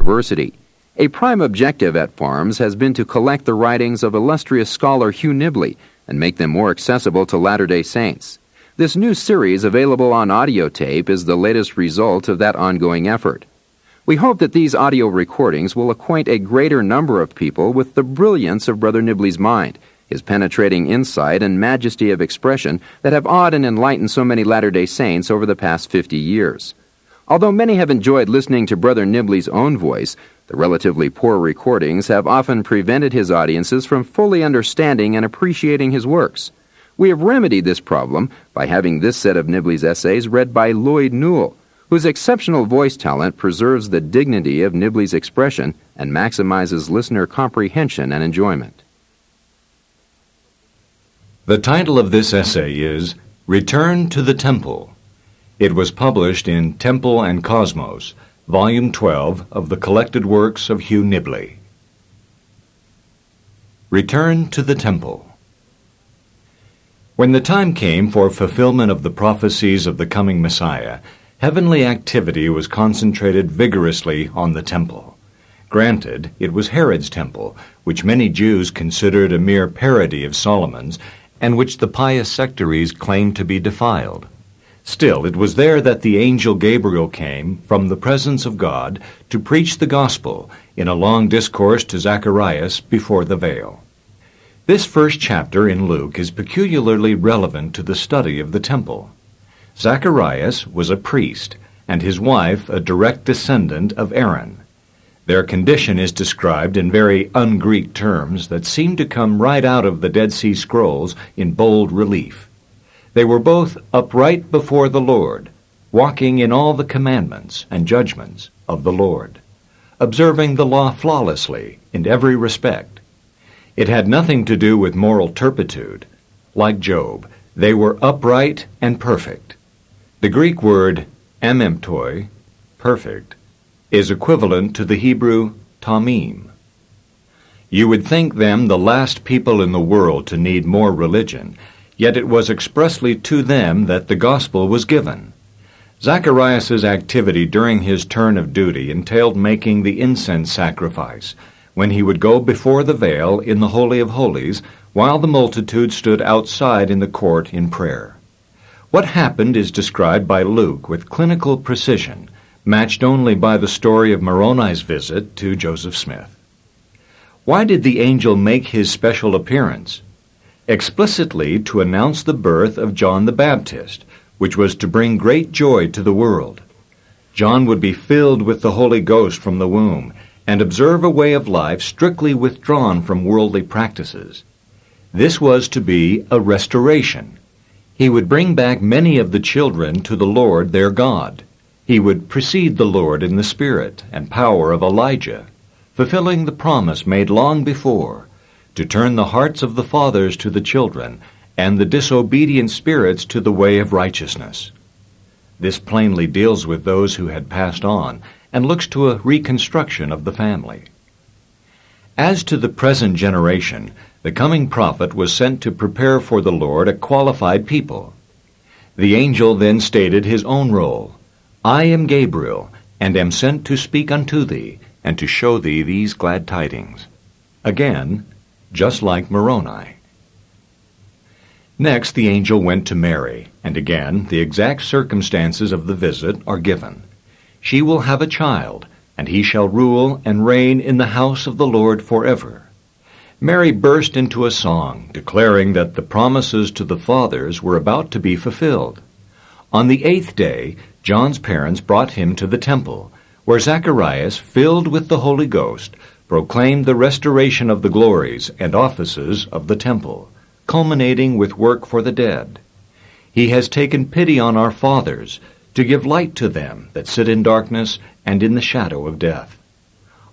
University. A prime objective at FARMS has been to collect the writings of illustrious scholar Hugh Nibley and make them more accessible to Latter day Saints. This new series, available on audio tape, is the latest result of that ongoing effort. We hope that these audio recordings will acquaint a greater number of people with the brilliance of Brother Nibley's mind, his penetrating insight and majesty of expression that have awed and enlightened so many Latter day Saints over the past 50 years. Although many have enjoyed listening to Brother Nibley's own voice, the relatively poor recordings have often prevented his audiences from fully understanding and appreciating his works. We have remedied this problem by having this set of Nibley's essays read by Lloyd Newell, whose exceptional voice talent preserves the dignity of Nibley's expression and maximizes listener comprehension and enjoyment. The title of this essay is Return to the Temple. It was published in Temple and Cosmos, Volume 12 of the Collected Works of Hugh Nibley. Return to the Temple. When the time came for fulfillment of the prophecies of the coming Messiah, heavenly activity was concentrated vigorously on the temple. Granted, it was Herod's temple, which many Jews considered a mere parody of Solomon's, and which the pious sectaries claimed to be defiled. Still, it was there that the angel Gabriel came from the presence of God to preach the gospel in a long discourse to Zacharias before the veil. This first chapter in Luke is peculiarly relevant to the study of the temple. Zacharias was a priest, and his wife a direct descendant of Aaron. Their condition is described in very un-Greek terms that seem to come right out of the Dead Sea Scrolls in bold relief. They were both upright before the Lord, walking in all the commandments and judgments of the Lord, observing the law flawlessly in every respect. It had nothing to do with moral turpitude. Like Job, they were upright and perfect. The Greek word amemptoi, perfect, is equivalent to the Hebrew tamim. You would think them the last people in the world to need more religion, yet it was expressly to them that the gospel was given. Zacharias's activity during his turn of duty entailed making the incense sacrifice, when he would go before the veil in the Holy of Holies, while the multitude stood outside in the court in prayer. What happened is described by Luke with clinical precision, matched only by the story of Moroni's visit to Joseph Smith. Why did the angel make his special appearance? Explicitly to announce the birth of John the Baptist, which was to bring great joy to the world. John would be filled with the Holy Ghost from the womb and observe a way of life strictly withdrawn from worldly practices. This was to be a restoration. He would bring back many of the children to the Lord their God. He would precede the Lord in the spirit and power of Elijah, fulfilling the promise made long before to turn the hearts of the fathers to the children, and the disobedient spirits to the way of righteousness. This plainly deals with those who had passed on, and looks to a reconstruction of the family. As to the present generation, the coming prophet was sent to prepare for the Lord a qualified people. The angel then stated his own role I am Gabriel, and am sent to speak unto thee, and to show thee these glad tidings. Again, just like Moroni. Next, the angel went to Mary, and again the exact circumstances of the visit are given. She will have a child, and he shall rule and reign in the house of the Lord forever. Mary burst into a song, declaring that the promises to the fathers were about to be fulfilled. On the eighth day, John's parents brought him to the temple, where Zacharias, filled with the Holy Ghost, proclaimed the restoration of the glories and offices of the temple, culminating with work for the dead. He has taken pity on our fathers to give light to them that sit in darkness and in the shadow of death.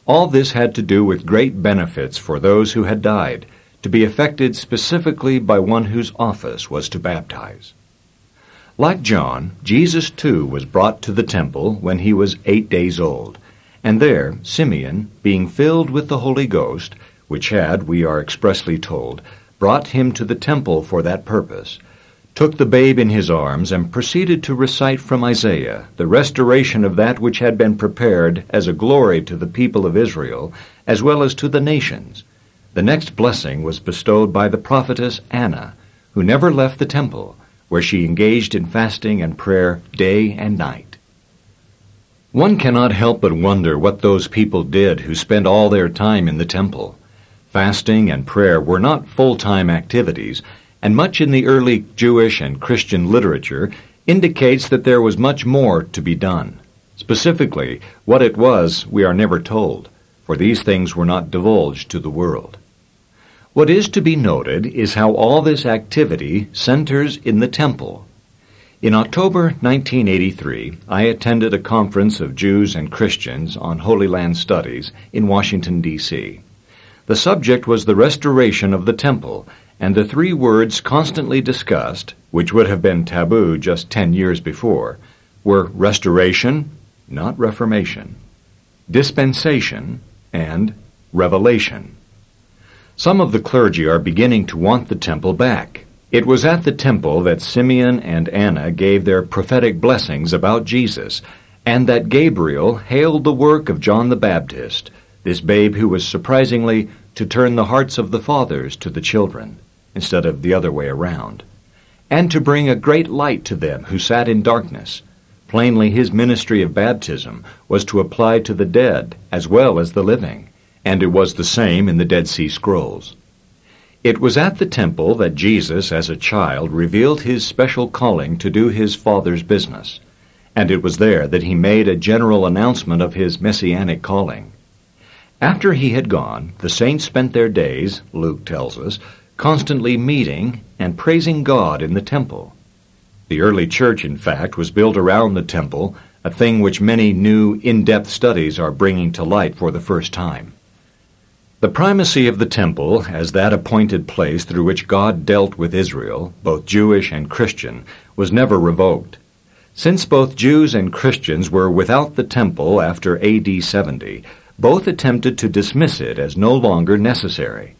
All this had to do with great benefits for those who had died, to be effected specifically by one whose office was to baptize. Like John, Jesus too was brought to the temple when he was eight days old, and there Simeon, being filled with the Holy Ghost, which had, we are expressly told, brought him to the temple for that purpose, took the babe in his arms and proceeded to recite from Isaiah the restoration of that which had been prepared as a glory to the people of Israel as well as to the nations. The next blessing was bestowed by the prophetess Anna, who never left the temple, where she engaged in fasting and prayer day and night. One cannot help but wonder what those people did who spent all their time in the temple. Fasting and prayer were not full-time activities, and much in the early Jewish and Christian literature indicates that there was much more to be done. Specifically, what it was, we are never told, for these things were not divulged to the world. What is to be noted is how all this activity centers in the temple. In October 1983, I attended a conference of Jews and Christians on Holy Land Studies in Washington, D.C. The subject was the restoration of the temple and the three words constantly discussed, which would have been taboo just ten years before, were restoration, not reformation, dispensation, and revelation. Some of the clergy are beginning to want the temple back. It was at the temple that Simeon and Anna gave their prophetic blessings about Jesus, and that Gabriel hailed the work of John the Baptist, this babe who was surprisingly to turn the hearts of the fathers to the children instead of the other way around, and to bring a great light to them who sat in darkness. Plainly, his ministry of baptism was to apply to the dead as well as the living, and it was the same in the Dead Sea Scrolls. It was at the temple that Jesus, as a child, revealed his special calling to do his Father's business, and it was there that he made a general announcement of his messianic calling. After he had gone, the saints spent their days, Luke tells us, constantly meeting and praising God in the temple. The early church, in fact, was built around the temple, a thing which many new in-depth studies are bringing to light for the first time. The primacy of the temple as that appointed place through which God dealt with Israel, both Jewish and Christian, was never revoked. Since both Jews and Christians were without the temple after AD 70, both attempted to dismiss it as no longer necessary.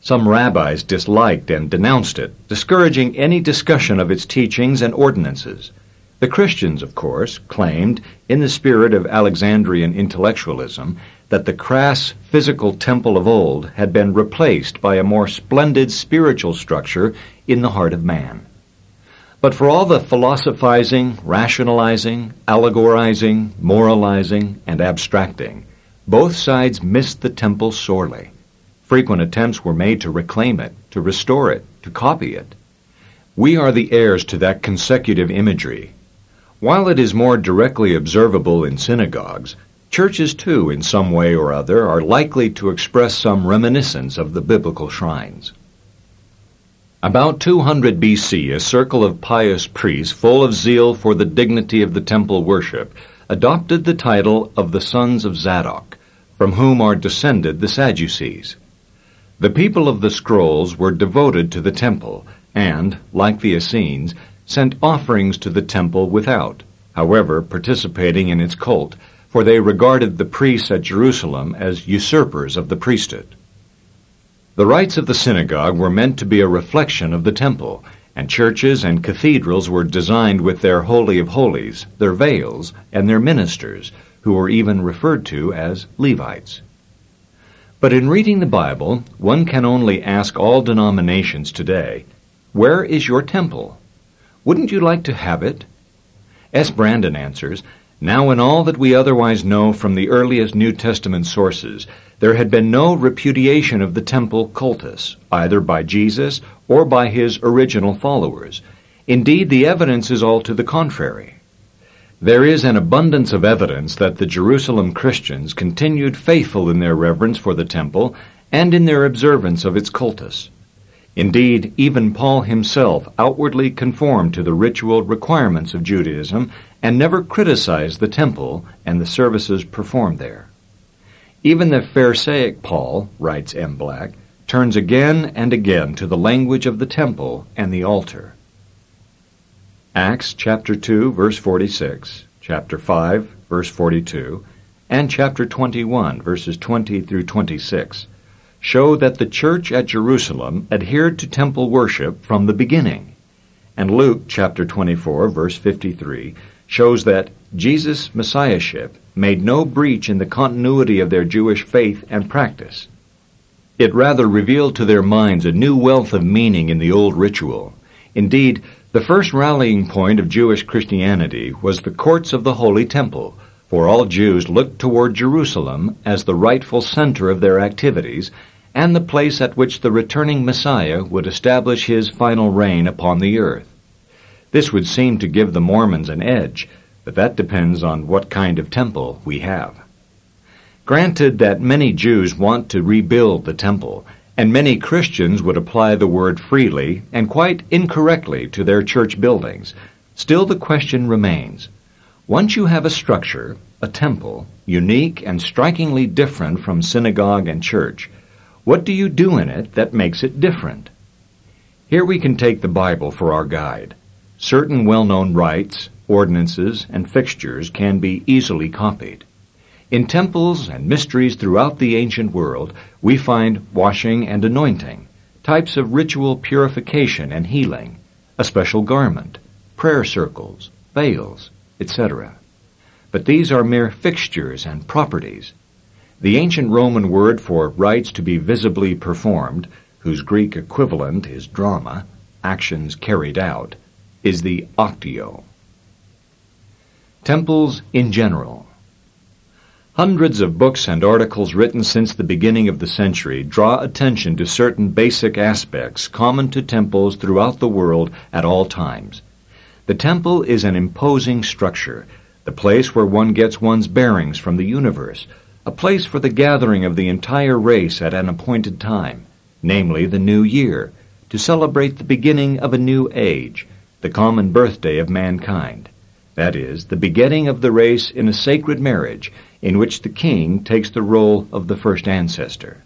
Some rabbis disliked and denounced it, discouraging any discussion of its teachings and ordinances. The Christians, of course, claimed, in the spirit of Alexandrian intellectualism, that the crass physical temple of old had been replaced by a more splendid spiritual structure in the heart of man. But for all the philosophizing, rationalizing, allegorizing, moralizing, and abstracting, both sides missed the temple sorely. Frequent attempts were made to reclaim it, to restore it, to copy it. We are the heirs to that consecutive imagery. While it is more directly observable in synagogues, churches too, in some way or other, are likely to express some reminiscence of the biblical shrines. About 200 BC, a circle of pious priests full of zeal for the dignity of the temple worship adopted the title of the sons of Zadok, from whom are descended the Sadducees. The people of the scrolls were devoted to the temple, and, like the Essenes, sent offerings to the temple without, however, participating in its cult, for they regarded the priests at Jerusalem as usurpers of the priesthood. The rites of the synagogue were meant to be a reflection of the temple, and churches and cathedrals were designed with their Holy of Holies, their veils, and their ministers, who were even referred to as Levites. But in reading the Bible, one can only ask all denominations today, Where is your temple? Wouldn't you like to have it? S. Brandon answers, Now in all that we otherwise know from the earliest New Testament sources, there had been no repudiation of the temple cultus, either by Jesus or by his original followers. Indeed, the evidence is all to the contrary. There is an abundance of evidence that the Jerusalem Christians continued faithful in their reverence for the temple and in their observance of its cultus. Indeed, even Paul himself outwardly conformed to the ritual requirements of Judaism and never criticized the temple and the services performed there. Even the Pharisaic Paul, writes M. Black, turns again and again to the language of the temple and the altar. Acts chapter 2 verse 46, chapter 5 verse 42, and chapter 21 verses 20 through 26 show that the church at Jerusalem adhered to temple worship from the beginning. and Luke chapter 24 verse 53 shows that Jesus' messiahship made no breach in the continuity of their Jewish faith and practice. It rather revealed to their minds a new wealth of meaning in the old ritual. Indeed, the first rallying point of Jewish Christianity was the courts of the Holy Temple, for all Jews looked toward Jerusalem as the rightful center of their activities and the place at which the returning Messiah would establish his final reign upon the earth. This would seem to give the Mormons an edge, but that depends on what kind of temple we have. Granted that many Jews want to rebuild the temple, and many Christians would apply the word freely and quite incorrectly to their church buildings, still the question remains. Once you have a structure, a temple, unique and strikingly different from synagogue and church, what do you do in it that makes it different? Here we can take the Bible for our guide. Certain well-known rites, ordinances, and fixtures can be easily copied. In temples and mysteries throughout the ancient world, we find washing and anointing, types of ritual purification and healing, a special garment, prayer circles, veils, etc. But these are mere fixtures and properties. The ancient Roman word for rites to be visibly performed, whose Greek equivalent is drama, actions carried out, is the actio. Temples in general. Hundreds of books and articles written since the beginning of the century draw attention to certain basic aspects common to temples throughout the world at all times. The temple is an imposing structure, the place where one gets one's bearings from the universe, a place for the gathering of the entire race at an appointed time, namely the new year, to celebrate the beginning of a new age, the common birthday of mankind. That is, the begetting of the race in a sacred marriage in which the king takes the role of the first ancestor.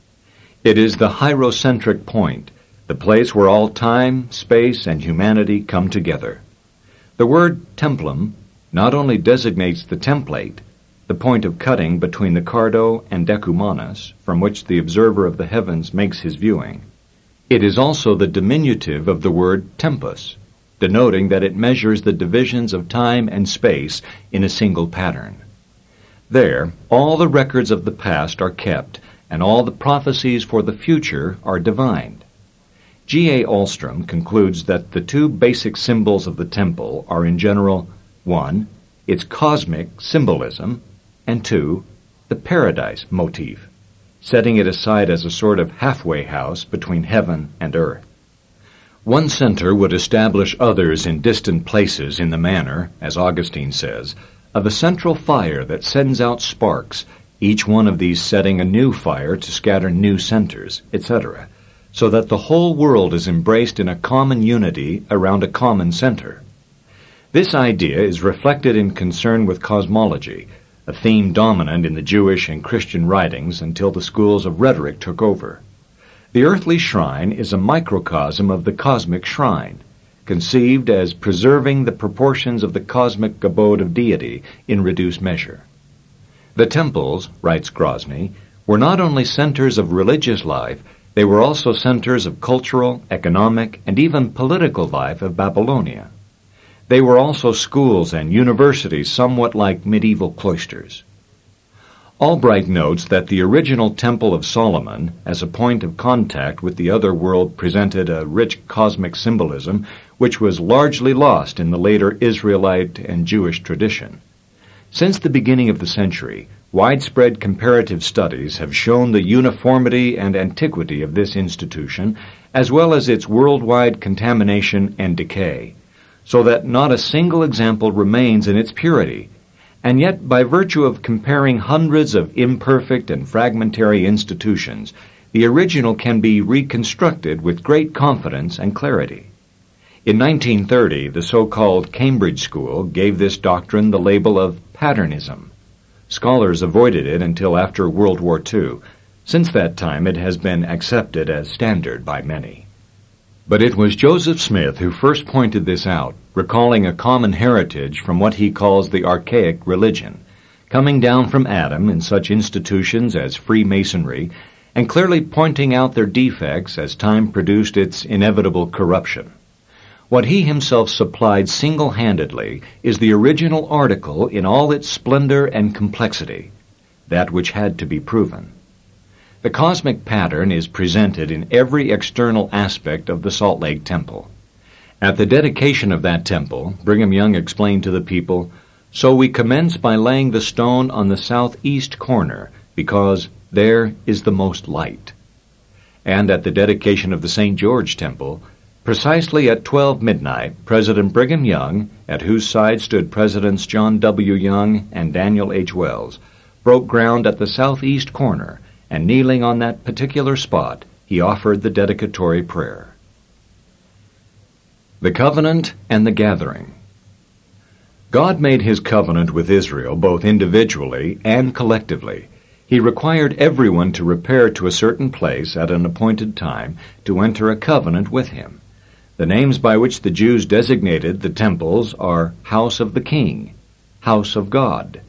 It is the hierocentric point, the place where all time, space, and humanity come together. The word templum not only designates the template, the point of cutting between the cardo and decumanus, from which the observer of the heavens makes his viewing, it is also the diminutive of the word tempus, denoting that it measures the divisions of time and space in a single pattern. There, all the records of the past are kept, and all the prophecies for the future are divined. G. A. Ahlstrom concludes that the two basic symbols of the temple are in general 1. its cosmic symbolism, and 2. the paradise motif, setting it aside as a sort of halfway house between heaven and earth. One center would establish others in distant places in the manner, as Augustine says, of a central fire that sends out sparks, each one of these setting a new fire to scatter new centers, etc., so that the whole world is embraced in a common unity around a common center. This idea is reflected in concern with cosmology, a theme dominant in the Jewish and Christian writings until the schools of rhetoric took over. The earthly shrine is a microcosm of the cosmic shrine, conceived as preserving the proportions of the cosmic abode of deity in reduced measure. The temples, writes Grozny, were not only centers of religious life, they were also centers of cultural, economic, and even political life of Babylonia. They were also schools and universities somewhat like medieval cloisters. Albright notes that the original Temple of Solomon, as a point of contact with the other world, presented a rich cosmic symbolism which was largely lost in the later Israelite and Jewish tradition. Since the beginning of the century, widespread comparative studies have shown the uniformity and antiquity of this institution, as well as its worldwide contamination and decay, so that not a single example remains in its purity and yet, by virtue of comparing hundreds of imperfect and fragmentary institutions, the original can be reconstructed with great confidence and clarity. In 1930, the so-called Cambridge School gave this doctrine the label of patternism. Scholars avoided it until after World War II. Since that time, it has been accepted as standard by many. But it was Joseph Smith who first pointed this out, recalling a common heritage from what he calls the archaic religion, coming down from Adam in such institutions as Freemasonry, and clearly pointing out their defects as time produced its inevitable corruption. What he himself supplied single-handedly is the original article in all its splendor and complexity, that which had to be proven. The cosmic pattern is presented in every external aspect of the Salt Lake Temple. At the dedication of that temple, Brigham Young explained to the people, So we commence by laying the stone on the southeast corner, because there is the most light. And at the dedication of the St. George Temple, precisely at 12 midnight, President Brigham Young, at whose side stood Presidents John W. Young and Daniel H. Wells, broke ground at the southeast corner, and kneeling on that particular spot, he offered the dedicatory prayer. The Covenant and the Gathering God made his covenant with Israel both individually and collectively. He required everyone to repair to a certain place at an appointed time to enter a covenant with him. The names by which the Jews designated the temples are House of the King, House of God.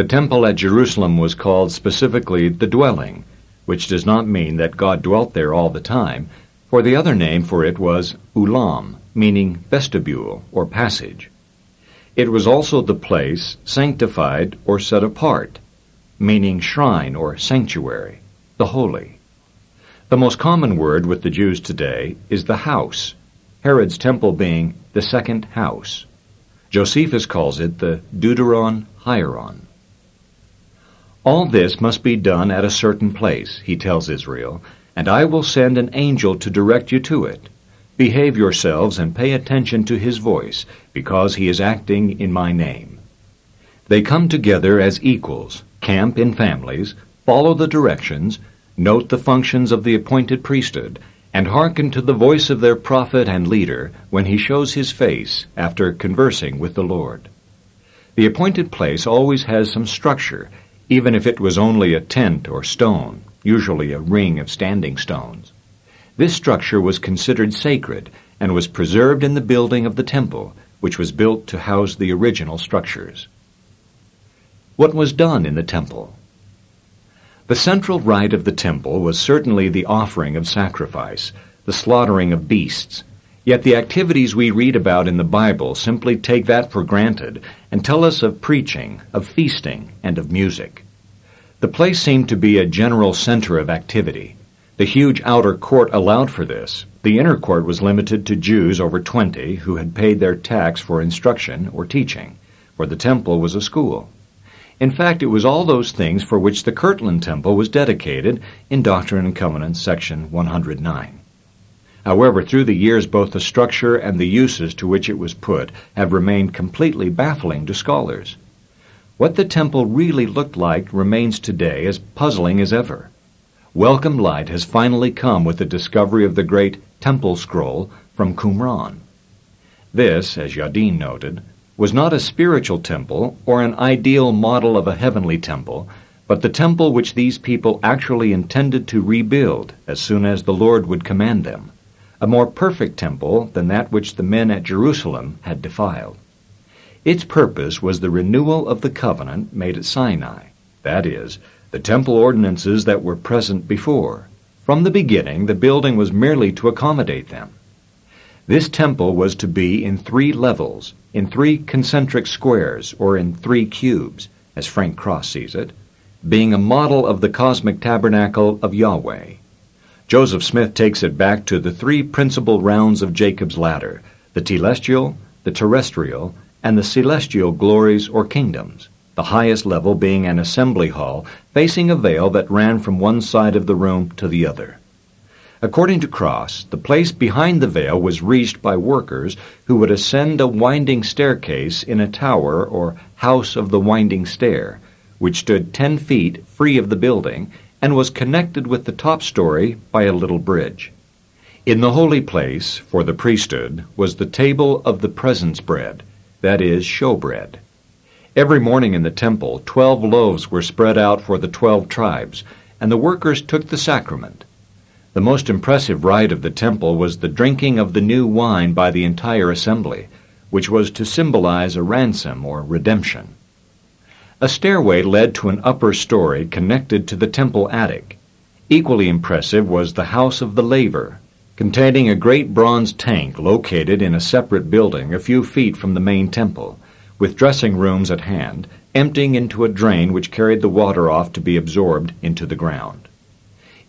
The temple at Jerusalem was called specifically the dwelling, which does not mean that God dwelt there all the time, for the other name for it was Ulam, meaning vestibule or passage. It was also the place sanctified or set apart, meaning shrine or sanctuary, the holy. The most common word with the Jews today is the house, Herod's temple being the second house. Josephus calls it the Deuteron Hieron. All this must be done at a certain place, he tells Israel, and I will send an angel to direct you to it. Behave yourselves and pay attention to his voice, because he is acting in my name. They come together as equals, camp in families, follow the directions, note the functions of the appointed priesthood, and hearken to the voice of their prophet and leader when he shows his face after conversing with the Lord. The appointed place always has some structure, even if it was only a tent or stone, usually a ring of standing stones. This structure was considered sacred and was preserved in the building of the temple, which was built to house the original structures. What was done in the temple? The central rite of the temple was certainly the offering of sacrifice, the slaughtering of beasts. Yet the activities we read about in the Bible simply take that for granted and tell us of preaching, of feasting, and of music. The place seemed to be a general center of activity. The huge outer court allowed for this. The inner court was limited to Jews over 20 who had paid their tax for instruction or teaching, for the temple was a school. In fact, it was all those things for which the Kirtland Temple was dedicated in Doctrine and Covenants, section 109. However, through the years, both the structure and the uses to which it was put have remained completely baffling to scholars. What the temple really looked like remains today as puzzling as ever. Welcome light has finally come with the discovery of the great Temple Scroll from Qumran. This, as Yadin noted, was not a spiritual temple or an ideal model of a heavenly temple, but the temple which these people actually intended to rebuild as soon as the Lord would command them, a more perfect temple than that which the men at Jerusalem had defiled. Its purpose was the renewal of the covenant made at Sinai, that is, the temple ordinances that were present before. From the beginning, the building was merely to accommodate them. This temple was to be in three levels, in three concentric squares, or in three cubes, as Frank Cross sees it, being a model of the cosmic tabernacle of Yahweh. Joseph Smith takes it back to the three principal rounds of Jacob's ladder, the telestial, the terrestrial, and the celestial glories or kingdoms the highest level being an assembly hall facing a veil that ran from one side of the room to the other. According to Cross, the place behind the veil was reached by workers who would ascend a winding staircase in a tower or house of the winding stair, which stood ten feet free of the building and was connected with the top story by a little bridge. In the holy place, for the priesthood, was the table of the presence bread, that is, showbread. Every morning in the temple, twelve loaves were spread out for the twelve tribes, and the workers took the sacrament. The most impressive rite of the temple was the drinking of the new wine by the entire assembly, which was to symbolize a ransom or redemption. A stairway led to an upper story connected to the temple attic. Equally impressive was the house of the laver, containing a great bronze tank located in a separate building a few feet from the main temple, with dressing rooms at hand, emptying into a drain which carried the water off to be absorbed into the ground.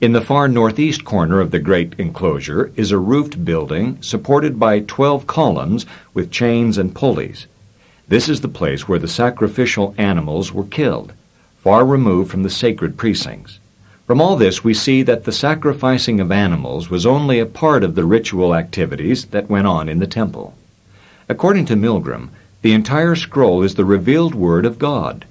In the far northeast corner of the great enclosure is a roofed building supported by twelve columns with chains and pulleys. This is the place where the sacrificial animals were killed, far removed from the sacred precincts. From all this, we see that the sacrificing of animals was only a part of the ritual activities that went on in the temple. According to Milgrom, the entire scroll is the revealed Word of God,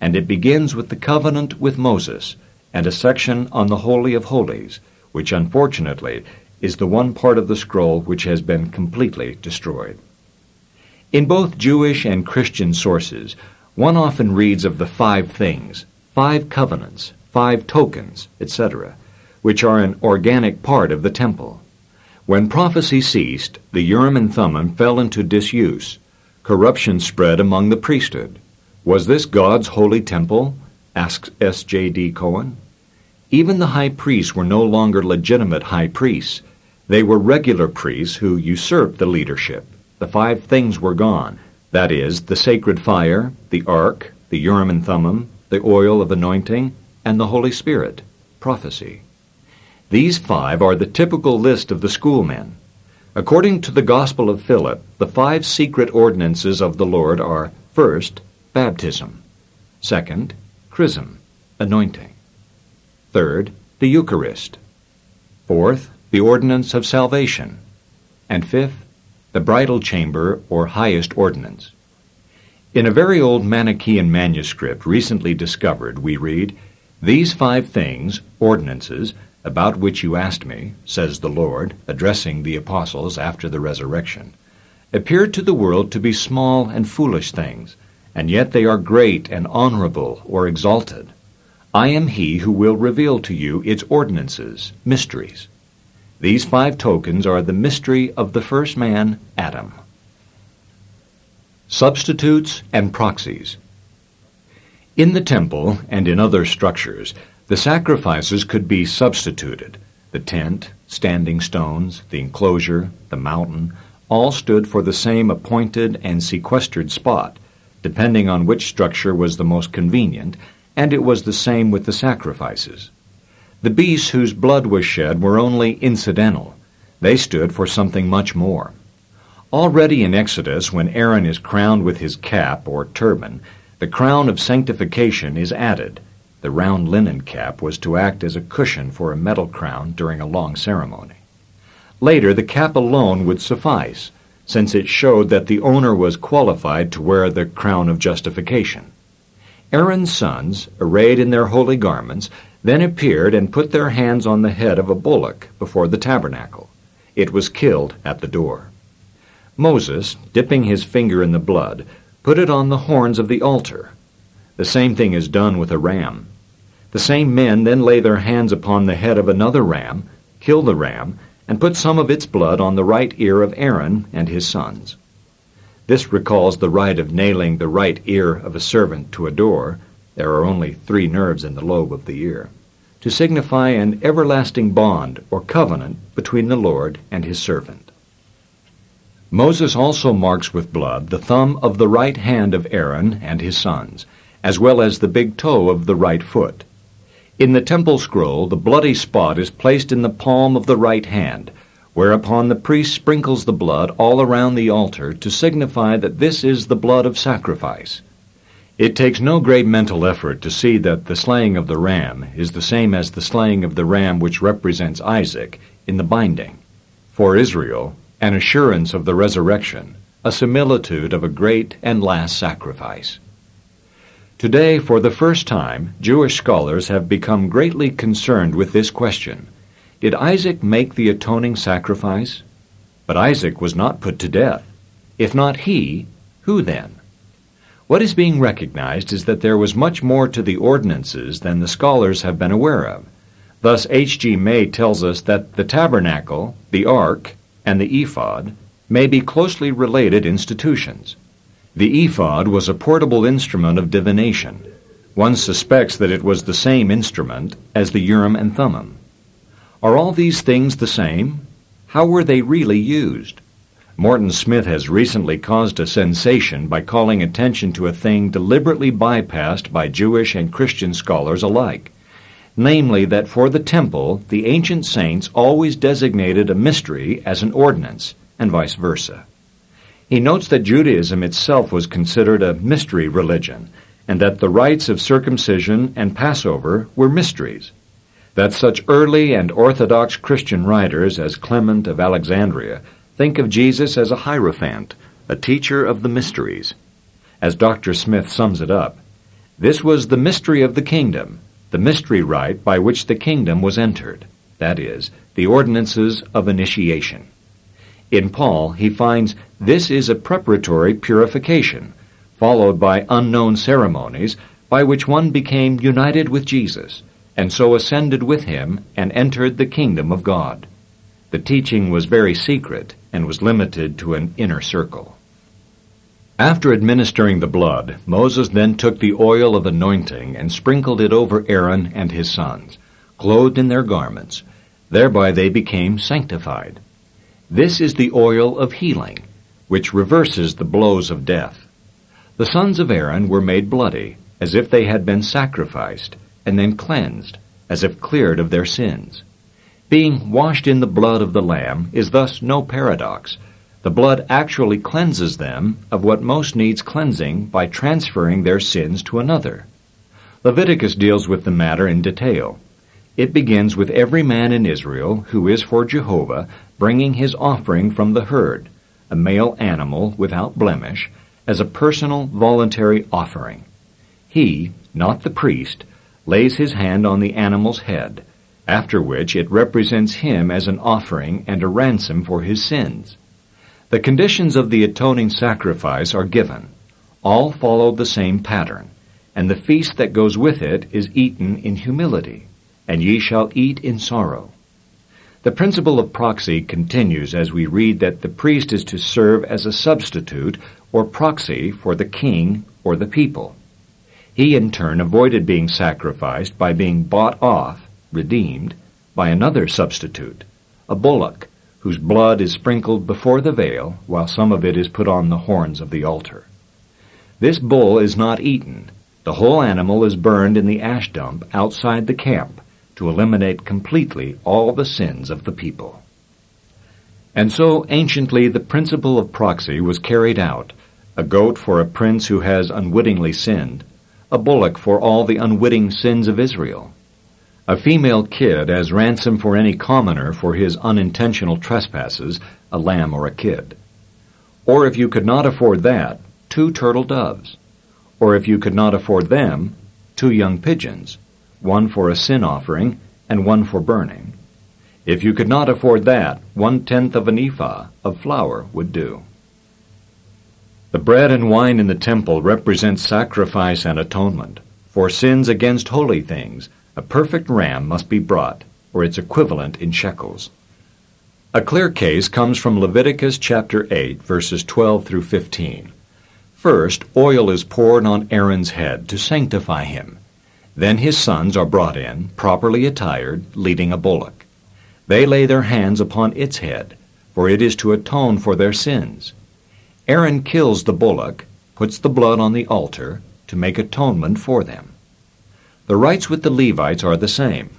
and it begins with the covenant with Moses and a section on the Holy of Holies, which unfortunately is the one part of the scroll which has been completely destroyed. In both Jewish and Christian sources, one often reads of the five things, five covenants, five tokens, etc., which are an organic part of the temple. When prophecy ceased, the Urim and Thummim fell into disuse. Corruption spread among the priesthood. Was this God's holy temple? asks S.J.D. Cohen. Even the high priests were no longer legitimate high priests. They were regular priests who usurped the leadership. The five things were gone. That is, the sacred fire, the ark, the Urim and Thummim, the oil of anointing, and the Holy Spirit, prophecy. These five are the typical list of the schoolmen. According to the Gospel of Philip, the five secret ordinances of the Lord are first, baptism, second, chrism, anointing, third, the Eucharist, fourth, the ordinance of salvation, and fifth, the bridal chamber or highest ordinance. In a very old Manichaean manuscript recently discovered, we read, these five things, ordinances, about which you asked me, says the Lord, addressing the apostles after the resurrection, appear to the world to be small and foolish things, and yet they are great and honorable or exalted. I am he who will reveal to you its ordinances, mysteries. These five tokens are the mystery of the first man, Adam. Substitutes and proxies. In the temple and in other structures, the sacrifices could be substituted. The tent, standing stones, the enclosure, the mountain, all stood for the same appointed and sequestered spot, depending on which structure was the most convenient, and it was the same with the sacrifices. The beasts whose blood was shed were only incidental. They stood for something much more. Already in Exodus, when Aaron is crowned with his cap or turban, the crown of sanctification is added. The round linen cap was to act as a cushion for a metal crown during a long ceremony. Later, the cap alone would suffice, since it showed that the owner was qualified to wear the crown of justification. Aaron's sons, arrayed in their holy garments, then appeared and put their hands on the head of a bullock before the tabernacle. It was killed at the door. Moses, dipping his finger in the blood, Put it on the horns of the altar. The same thing is done with a ram. The same men then lay their hands upon the head of another ram, kill the ram, and put some of its blood on the right ear of Aaron and his sons. This recalls the rite of nailing the right ear of a servant to a door. There are only three nerves in the lobe of the ear. To signify an everlasting bond or covenant between the Lord and his servant. Moses also marks with blood the thumb of the right hand of Aaron and his sons, as well as the big toe of the right foot. In the temple scroll, the bloody spot is placed in the palm of the right hand, whereupon the priest sprinkles the blood all around the altar to signify that this is the blood of sacrifice. It takes no great mental effort to see that the slaying of the ram is the same as the slaying of the ram which represents Isaac in the binding. For Israel, an assurance of the resurrection, a similitude of a great and last sacrifice. Today, for the first time, Jewish scholars have become greatly concerned with this question. Did Isaac make the atoning sacrifice? But Isaac was not put to death. If not he, who then? What is being recognized is that there was much more to the ordinances than the scholars have been aware of. Thus, H. G. May tells us that the tabernacle, the ark, and the ephod may be closely related institutions. The ephod was a portable instrument of divination. One suspects that it was the same instrument as the Urim and Thummim. Are all these things the same? How were they really used? Morton Smith has recently caused a sensation by calling attention to a thing deliberately bypassed by Jewish and Christian scholars alike. Namely, that for the temple, the ancient saints always designated a mystery as an ordinance, and vice versa. He notes that Judaism itself was considered a mystery religion, and that the rites of circumcision and Passover were mysteries. That such early and orthodox Christian writers as Clement of Alexandria Think of Jesus as a hierophant, a teacher of the mysteries. As Dr. Smith sums it up, this was the mystery of the kingdom, the mystery rite by which the kingdom was entered, that is, the ordinances of initiation. In Paul, he finds this is a preparatory purification, followed by unknown ceremonies by which one became united with Jesus, and so ascended with him and entered the kingdom of God. The teaching was very secret and was limited to an inner circle. After administering the blood, Moses then took the oil of anointing and sprinkled it over Aaron and his sons, clothed in their garments. Thereby they became sanctified. This is the oil of healing, which reverses the blows of death. The sons of Aaron were made bloody, as if they had been sacrificed, and then cleansed, as if cleared of their sins. Being washed in the blood of the Lamb is thus no paradox. The blood actually cleanses them of what most needs cleansing by transferring their sins to another. Leviticus deals with the matter in detail. It begins with every man in Israel who is for Jehovah bringing his offering from the herd, a male animal without blemish, as a personal voluntary offering. He, not the priest, lays his hand on the animal's head, after which it represents him as an offering and a ransom for his sins. The conditions of the atoning sacrifice are given. All follow the same pattern, and the feast that goes with it is eaten in humility, and ye shall eat in sorrow. The principle of proxy continues as we read that the priest is to serve as a substitute or proxy for the king or the people. He in turn avoided being sacrificed by being bought off redeemed, by another substitute, a bullock, whose blood is sprinkled before the veil, while some of it is put on the horns of the altar. This bull is not eaten. The whole animal is burned in the ash dump outside the camp to eliminate completely all the sins of the people. And so anciently the principle of proxy was carried out, a goat for a prince who has unwittingly sinned, a bullock for all the unwitting sins of Israel, a female kid as ransom for any commoner for his unintentional trespasses, a lamb or a kid. Or if you could not afford that, two turtle doves. Or if you could not afford them, two young pigeons, one for a sin offering and one for burning. If you could not afford that, one tenth of an ephah of flour would do. The bread and wine in the temple represent sacrifice and atonement for sins against holy things a perfect ram must be brought, or its equivalent in shekels. A clear case comes from Leviticus chapter 8, verses 12 through 15. First, oil is poured on Aaron's head to sanctify him. Then his sons are brought in, properly attired, leading a bullock. They lay their hands upon its head, for it is to atone for their sins. Aaron kills the bullock, puts the blood on the altar, to make atonement for them. The rites with the Levites are the same.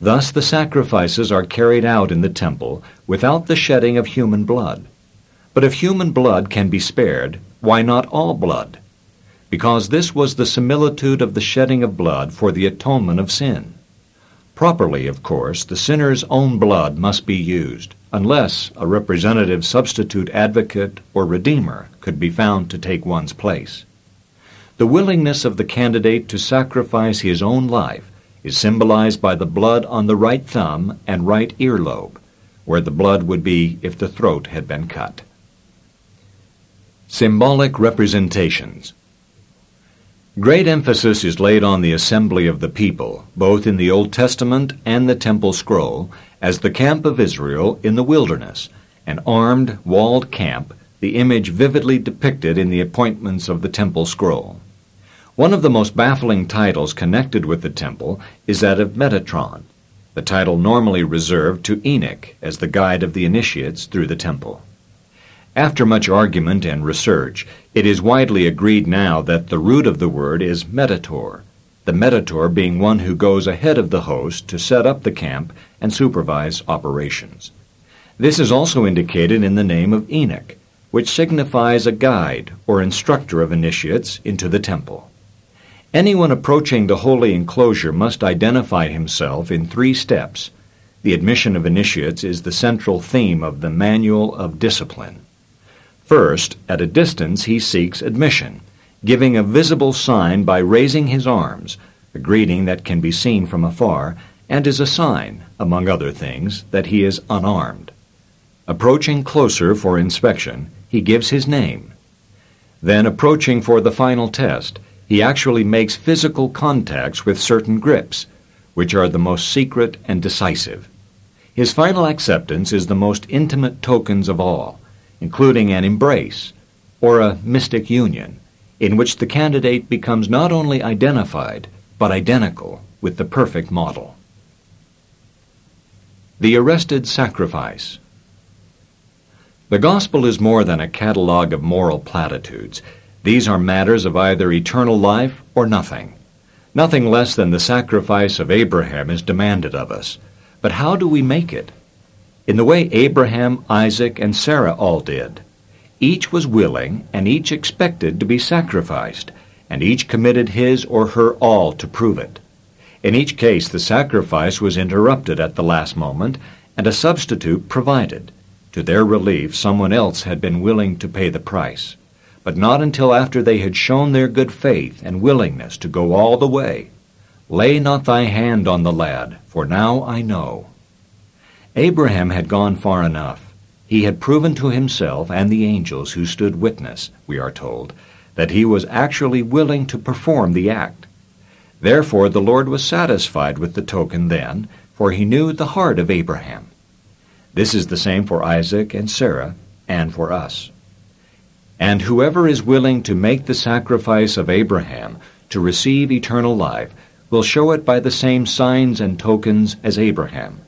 Thus the sacrifices are carried out in the temple without the shedding of human blood. But if human blood can be spared, why not all blood? Because this was the similitude of the shedding of blood for the atonement of sin. Properly, of course, the sinner's own blood must be used, unless a representative substitute advocate or redeemer could be found to take one's place. The willingness of the candidate to sacrifice his own life is symbolized by the blood on the right thumb and right earlobe, where the blood would be if the throat had been cut. Symbolic representations. Great emphasis is laid on the assembly of the people, both in the Old Testament and the Temple Scroll, as the camp of Israel in the wilderness, an armed, walled camp, the image vividly depicted in the appointments of the Temple Scroll. One of the most baffling titles connected with the temple is that of Metatron. the title normally reserved to Enoch as the guide of the initiates through the temple. After much argument and research, it is widely agreed now that the root of the word is metator, the metator being one who goes ahead of the host to set up the camp and supervise operations. This is also indicated in the name of Enoch, which signifies a guide or instructor of initiates into the temple. Anyone approaching the holy enclosure must identify himself in three steps. The admission of initiates is the central theme of the Manual of Discipline. First, at a distance, he seeks admission, giving a visible sign by raising his arms, a greeting that can be seen from afar, and is a sign, among other things, that he is unarmed. Approaching closer for inspection, he gives his name. Then, approaching for the final test, he actually makes physical contacts with certain grips, which are the most secret and decisive. His final acceptance is the most intimate tokens of all including an embrace or a mystic union, in which the candidate becomes not only identified, but identical with the perfect model. The Arrested Sacrifice The Gospel is more than a catalogue of moral platitudes. These are matters of either eternal life or nothing. Nothing less than the sacrifice of Abraham is demanded of us. But how do we make it? in the way Abraham, Isaac, and Sarah all did. Each was willing, and each expected to be sacrificed, and each committed his or her all to prove it. In each case, the sacrifice was interrupted at the last moment, and a substitute provided. To their relief, someone else had been willing to pay the price, but not until after they had shown their good faith and willingness to go all the way. Lay not thy hand on the lad, for now I know. Abraham had gone far enough. He had proven to himself and the angels who stood witness, we are told, that he was actually willing to perform the act. Therefore the Lord was satisfied with the token then, for he knew the heart of Abraham. This is the same for Isaac and Sarah, and for us. And whoever is willing to make the sacrifice of Abraham to receive eternal life will show it by the same signs and tokens as Abraham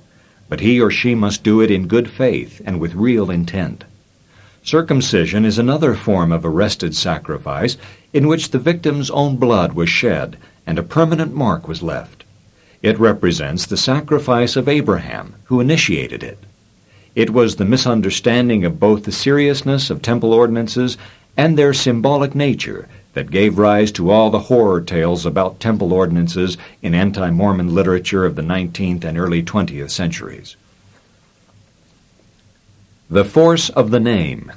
but he or she must do it in good faith and with real intent. Circumcision is another form of arrested sacrifice in which the victim's own blood was shed and a permanent mark was left. It represents the sacrifice of Abraham, who initiated it. It was the misunderstanding of both the seriousness of temple ordinances and their symbolic nature that gave rise to all the horror tales about temple ordinances in anti Mormon literature of the 19th and early 20th centuries. The force of the name.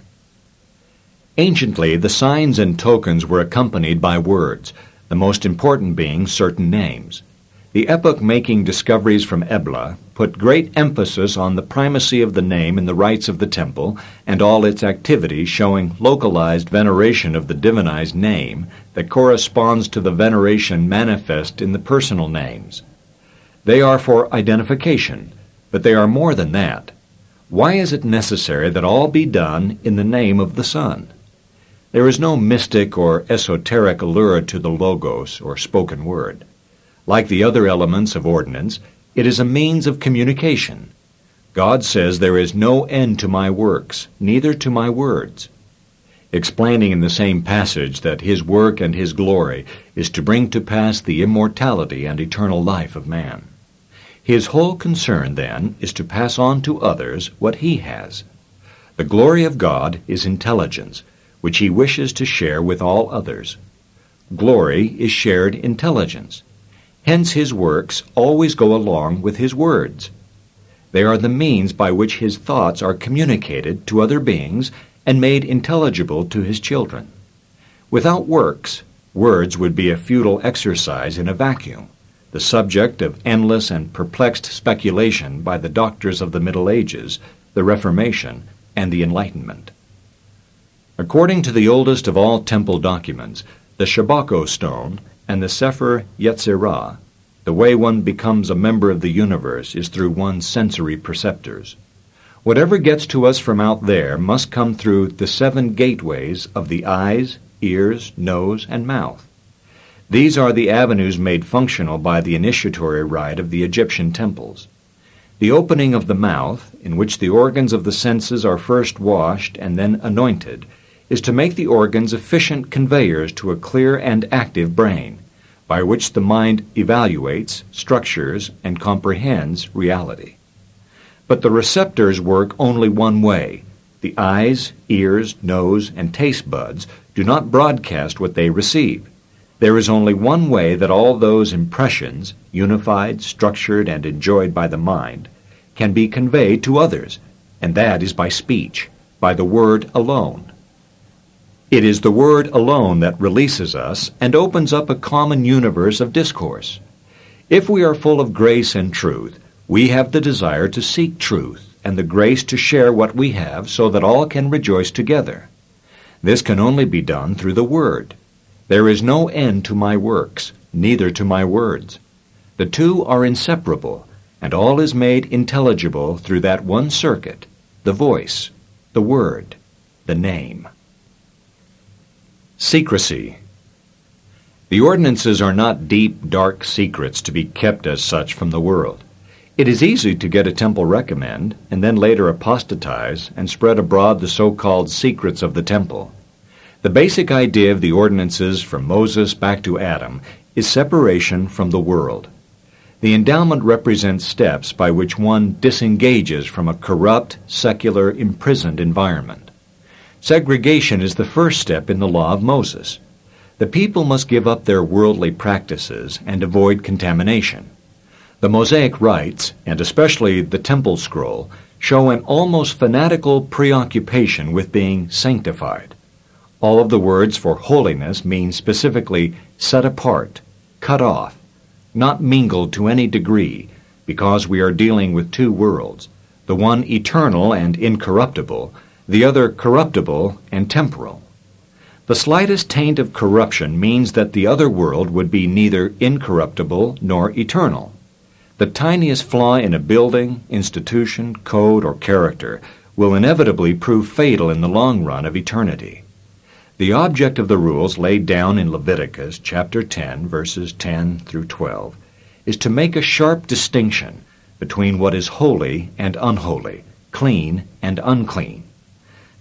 Anciently, the signs and tokens were accompanied by words, the most important being certain names. The epoch-making discoveries from Ebla put great emphasis on the primacy of the name in the rites of the temple and all its activities showing localized veneration of the divinized name that corresponds to the veneration manifest in the personal names. They are for identification, but they are more than that. Why is it necessary that all be done in the name of the Son? There is no mystic or esoteric allure to the Logos or spoken word. Like the other elements of ordinance, it is a means of communication. God says there is no end to my works, neither to my words. Explaining in the same passage that his work and his glory is to bring to pass the immortality and eternal life of man. His whole concern, then, is to pass on to others what he has. The glory of God is intelligence, which he wishes to share with all others. Glory is shared intelligence. Hence his works always go along with his words. They are the means by which his thoughts are communicated to other beings and made intelligible to his children. Without works, words would be a futile exercise in a vacuum, the subject of endless and perplexed speculation by the doctors of the Middle Ages, the Reformation, and the Enlightenment. According to the oldest of all temple documents, the Shabako stone and the Sefer Yetzirah, the way one becomes a member of the universe is through one's sensory perceptors. Whatever gets to us from out there must come through the seven gateways of the eyes, ears, nose, and mouth. These are the avenues made functional by the initiatory rite of the Egyptian temples. The opening of the mouth, in which the organs of the senses are first washed and then anointed, is to make the organs efficient conveyors to a clear and active brain, by which the mind evaluates, structures, and comprehends reality. But the receptors work only one way. The eyes, ears, nose, and taste buds do not broadcast what they receive. There is only one way that all those impressions, unified, structured, and enjoyed by the mind, can be conveyed to others, and that is by speech, by the word alone. It is the word alone that releases us and opens up a common universe of discourse. If we are full of grace and truth, we have the desire to seek truth and the grace to share what we have so that all can rejoice together. This can only be done through the Word. There is no end to my works, neither to my words. The two are inseparable, and all is made intelligible through that one circuit, the voice, the word, the name. Secrecy. The ordinances are not deep, dark secrets to be kept as such from the world. It is easy to get a temple recommend and then later apostatize and spread abroad the so-called secrets of the temple. The basic idea of the ordinances from Moses back to Adam is separation from the world. The endowment represents steps by which one disengages from a corrupt, secular, imprisoned environment. Segregation is the first step in the law of Moses. The people must give up their worldly practices and avoid contamination. The Mosaic rites, and especially the Temple Scroll, show an almost fanatical preoccupation with being sanctified. All of the words for holiness mean specifically set apart, cut off, not mingled to any degree, because we are dealing with two worlds, the one eternal and incorruptible, the other corruptible and temporal. The slightest taint of corruption means that the other world would be neither incorruptible nor eternal. The tiniest flaw in a building, institution, code, or character will inevitably prove fatal in the long run of eternity. The object of the rules laid down in Leviticus chapter 10 verses 10 through 12 is to make a sharp distinction between what is holy and unholy, clean and unclean.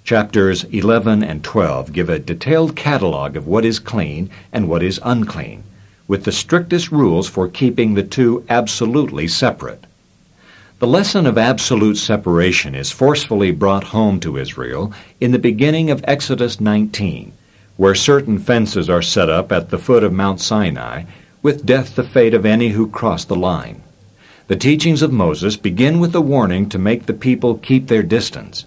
Chapters 11 and 12 give a detailed catalog of what is clean and what is unclean with the strictest rules for keeping the two absolutely separate. The lesson of absolute separation is forcefully brought home to Israel in the beginning of Exodus 19, where certain fences are set up at the foot of Mount Sinai, with death the fate of any who cross the line. The teachings of Moses begin with a warning to make the people keep their distance.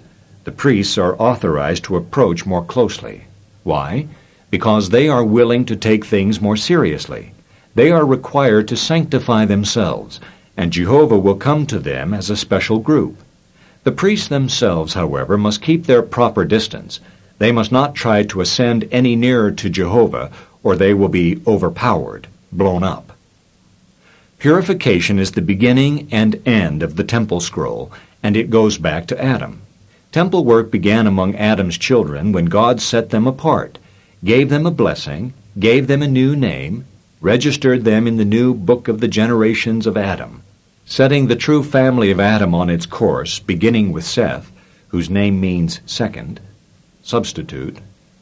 The priests are authorized to approach more closely. Why? because they are willing to take things more seriously. They are required to sanctify themselves, and Jehovah will come to them as a special group. The priests themselves, however, must keep their proper distance. They must not try to ascend any nearer to Jehovah, or they will be overpowered, blown up. Purification is the beginning and end of the temple scroll, and it goes back to Adam. Temple work began among Adam's children when God set them apart gave them a blessing, gave them a new name, registered them in the new book of the generations of Adam, setting the true family of Adam on its course, beginning with Seth, whose name means second, substitute,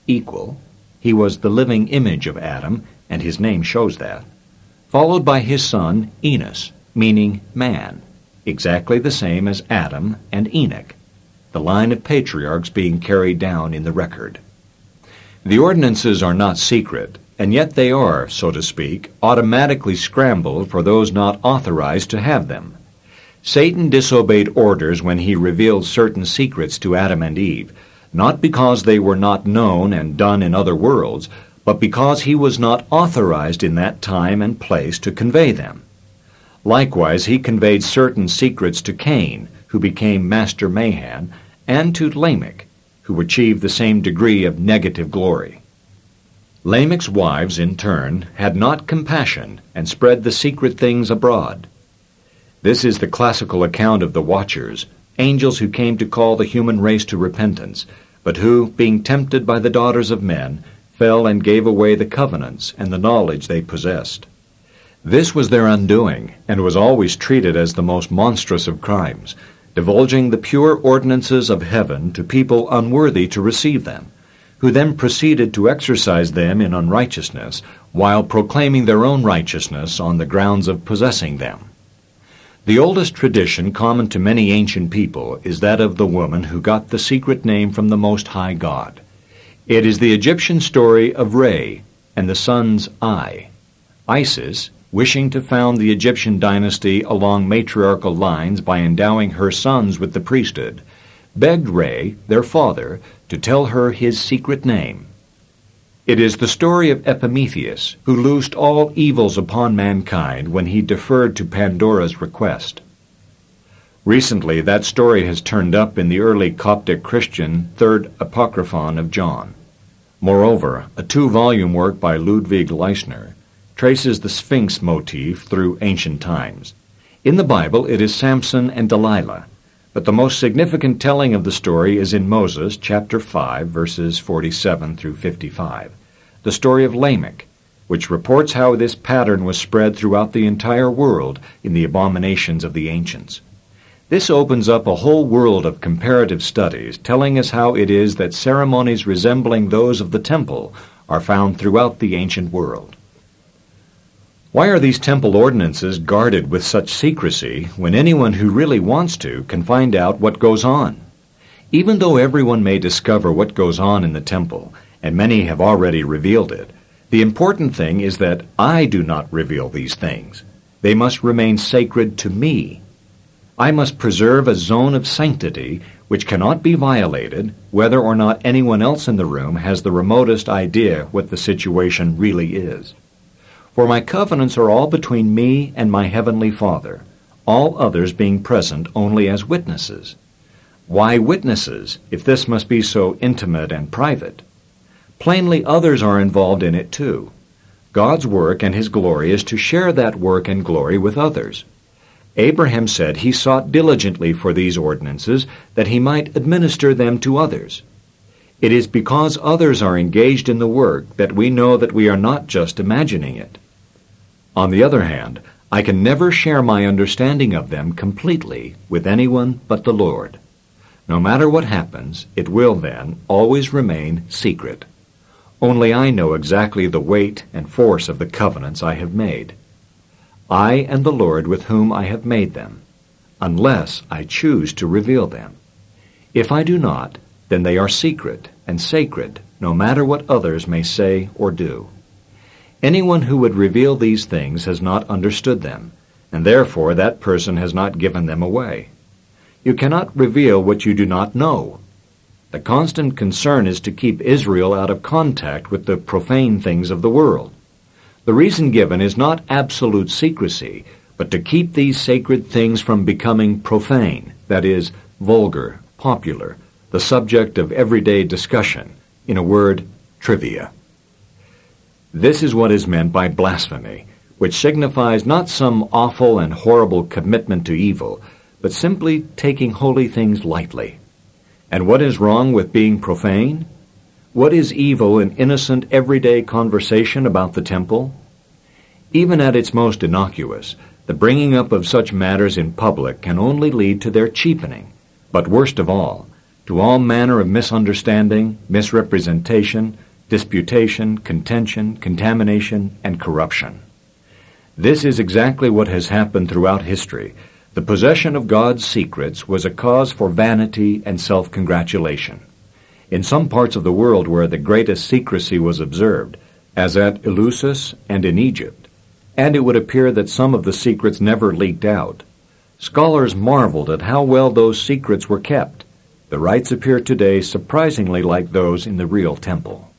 equal. He was the living image of Adam, and his name shows that. Followed by his son, Enos, meaning man, exactly the same as Adam and Enoch, the line of patriarchs being carried down in the record. The ordinances are not secret, and yet they are, so to speak, automatically scrambled for those not authorized to have them. Satan disobeyed orders when he revealed certain secrets to Adam and Eve, not because they were not known and done in other worlds, but because he was not authorized in that time and place to convey them. Likewise, he conveyed certain secrets to Cain, who became Master Mahan, and to Lamech, who achieved the same degree of negative glory. Lamech's wives, in turn, had not compassion and spread the secret things abroad. This is the classical account of the Watchers, angels who came to call the human race to repentance, but who, being tempted by the daughters of men, fell and gave away the covenants and the knowledge they possessed. This was their undoing, and was always treated as the most monstrous of crimes, divulging the pure ordinances of heaven to people unworthy to receive them, who then proceeded to exercise them in unrighteousness, while proclaiming their own righteousness on the grounds of possessing them. The oldest tradition common to many ancient people is that of the woman who got the secret name from the Most High God. It is the Egyptian story of Re and the sun's eye. Isis, wishing to found the Egyptian dynasty along matriarchal lines by endowing her sons with the priesthood, begged Re, their father, to tell her his secret name. It is the story of Epimetheus, who loosed all evils upon mankind when he deferred to Pandora's request. Recently, that story has turned up in the early Coptic Christian Third Apocryphon of John. Moreover, a two-volume work by Ludwig Laistner traces the Sphinx motif through ancient times. In the Bible, it is Samson and Delilah, but the most significant telling of the story is in Moses chapter 5 verses 47 through 55, the story of Lamech, which reports how this pattern was spread throughout the entire world in the abominations of the ancients. This opens up a whole world of comparative studies telling us how it is that ceremonies resembling those of the temple are found throughout the ancient world. Why are these temple ordinances guarded with such secrecy when anyone who really wants to can find out what goes on? Even though everyone may discover what goes on in the temple, and many have already revealed it, the important thing is that I do not reveal these things. They must remain sacred to me. I must preserve a zone of sanctity which cannot be violated whether or not anyone else in the room has the remotest idea what the situation really is. For my covenants are all between me and my heavenly Father, all others being present only as witnesses. Why witnesses, if this must be so intimate and private? Plainly others are involved in it too. God's work and His glory is to share that work and glory with others. Abraham said he sought diligently for these ordinances that he might administer them to others. It is because others are engaged in the work that we know that we are not just imagining it. On the other hand, I can never share my understanding of them completely with anyone but the Lord. No matter what happens, it will then always remain secret. Only I know exactly the weight and force of the covenants I have made. I and the Lord with whom I have made them, unless I choose to reveal them. If I do not, then they are secret and sacred, no matter what others may say or do. Anyone who would reveal these things has not understood them, and therefore that person has not given them away. You cannot reveal what you do not know. The constant concern is to keep Israel out of contact with the profane things of the world. The reason given is not absolute secrecy, but to keep these sacred things from becoming profane, that is, vulgar, popular, the subject of everyday discussion, in a word, trivia. This is what is meant by blasphemy, which signifies not some awful and horrible commitment to evil, but simply taking holy things lightly. And what is wrong with being profane? What is evil in innocent everyday conversation about the temple? Even at its most innocuous, the bringing up of such matters in public can only lead to their cheapening, but worst of all, to all manner of misunderstanding, misrepresentation, disputation, contention, contamination, and corruption. This is exactly what has happened throughout history. The possession of God's secrets was a cause for vanity and self-congratulation. In some parts of the world where the greatest secrecy was observed, as at Eleusis and in Egypt, and it would appear that some of the secrets never leaked out, scholars marveled at how well those secrets were kept. The rites appear today surprisingly like those in the real temple.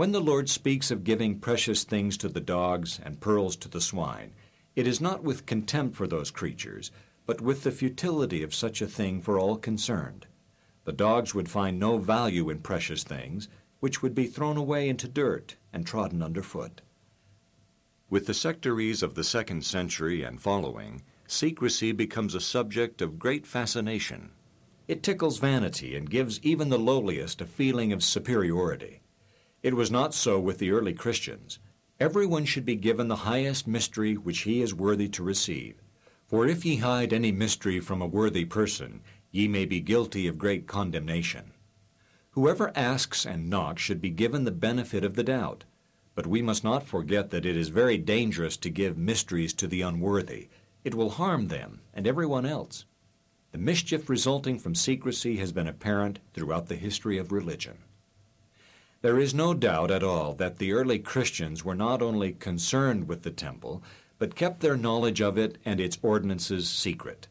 When the Lord speaks of giving precious things to the dogs and pearls to the swine, it is not with contempt for those creatures, but with the futility of such a thing for all concerned. The dogs would find no value in precious things, which would be thrown away into dirt and trodden underfoot. With the sectaries of the second century and following, secrecy becomes a subject of great fascination. It tickles vanity and gives even the lowliest a feeling of superiority. It was not so with the early Christians. Everyone should be given the highest mystery which he is worthy to receive. For if ye hide any mystery from a worthy person, ye may be guilty of great condemnation. Whoever asks and knocks should be given the benefit of the doubt. But we must not forget that it is very dangerous to give mysteries to the unworthy. It will harm them and everyone else. The mischief resulting from secrecy has been apparent throughout the history of religion. There is no doubt at all that the early Christians were not only concerned with the temple, but kept their knowledge of it and its ordinances secret.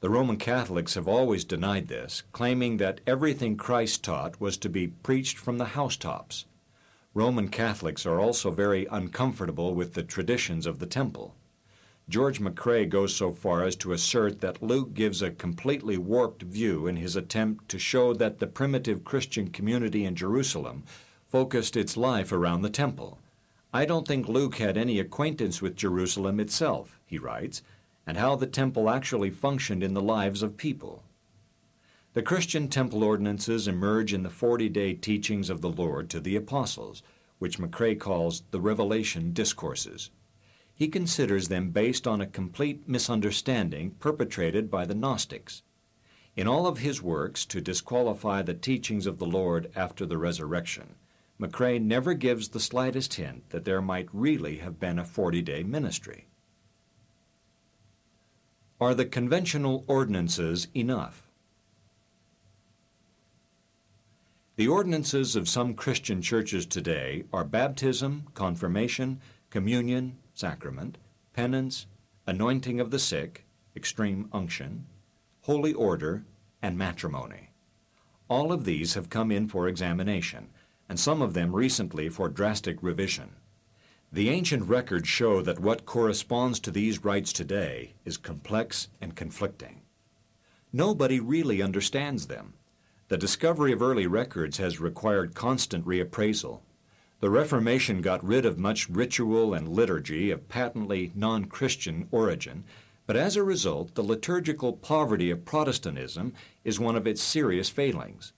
The Roman Catholics have always denied this, claiming that everything Christ taught was to be preached from the housetops. Roman Catholics are also very uncomfortable with the traditions of the temple. George MacRae goes so far as to assert that Luke gives a completely warped view in his attempt to show that the primitive Christian community in Jerusalem focused its life around the temple. I don't think Luke had any acquaintance with Jerusalem itself, he writes, and how the temple actually functioned in the lives of people. The Christian temple ordinances emerge in the 40 day teachings of the Lord to the apostles, which MacRae calls the Revelation Discourses. He considers them based on a complete misunderstanding perpetrated by the Gnostics. In all of his works to disqualify the teachings of the Lord after the resurrection, MacRae never gives the slightest hint that there might really have been a 40 day ministry. Are the conventional ordinances enough? The ordinances of some Christian churches today are baptism, confirmation, communion, sacrament, penance, anointing of the sick, extreme unction, holy order, and matrimony. All of these have come in for examination, and some of them recently for drastic revision. The ancient records show that what corresponds to these rites today is complex and conflicting. Nobody really understands them the discovery of early records has required constant reappraisal. The Reformation got rid of much ritual and liturgy of patently non Christian origin, but as a result, the liturgical poverty of Protestantism is one of its serious failings.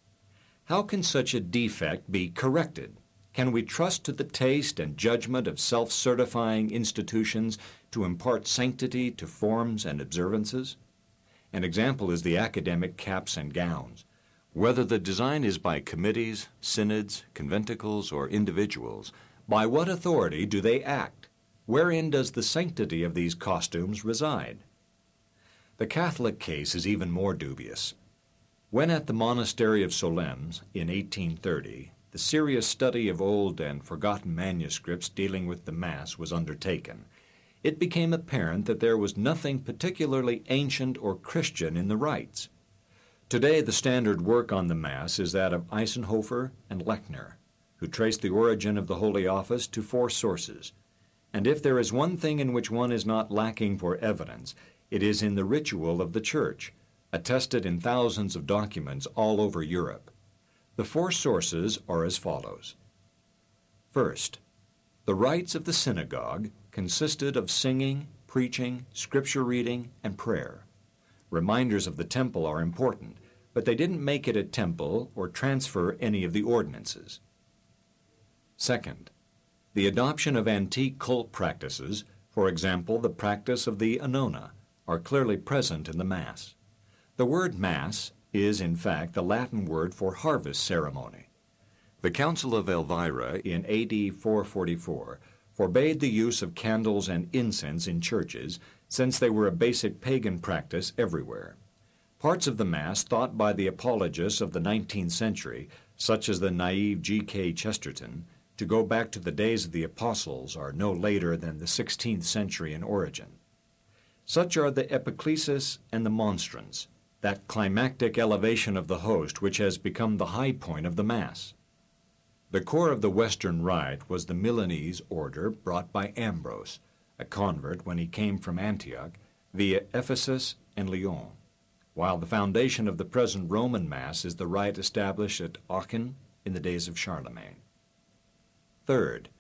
How can such a defect be corrected? Can we trust to the taste and judgment of self certifying institutions to impart sanctity to forms and observances? An example is the academic caps and gowns. Whether the design is by committees, synods, conventicles, or individuals, by what authority do they act? Wherein does the sanctity of these costumes reside? The Catholic case is even more dubious. When at the monastery of Solesmes in 1830, the serious study of old and forgotten manuscripts dealing with the Mass was undertaken, it became apparent that there was nothing particularly ancient or Christian in the rites. Today, the standard work on the Mass is that of Eisenhofer and Lechner, who trace the origin of the Holy Office to four sources. And if there is one thing in which one is not lacking for evidence, it is in the ritual of the Church, attested in thousands of documents all over Europe. The four sources are as follows. First, the rites of the synagogue consisted of singing, preaching, scripture reading, and prayer. Reminders of the temple are important, but they didn't make it a temple or transfer any of the ordinances. Second, the adoption of antique cult practices, for example, the practice of the Anona, are clearly present in the Mass. The word Mass is, in fact, the Latin word for harvest ceremony. The Council of Elvira in AD 444 forbade the use of candles and incense in churches since they were a basic pagan practice everywhere. Parts of the Mass thought by the apologists of the 19th century, such as the naive G.K. Chesterton, to go back to the days of the apostles are no later than the 16th century in origin. Such are the epiclesis and the monstrance, that climactic elevation of the host which has become the high point of the Mass. The core of the Western Rite was the Milanese order brought by Ambrose, a convert when he came from Antioch via Ephesus and Lyon, while the foundation of the present Roman Mass is the rite established at Aachen in the days of Charlemagne. Third,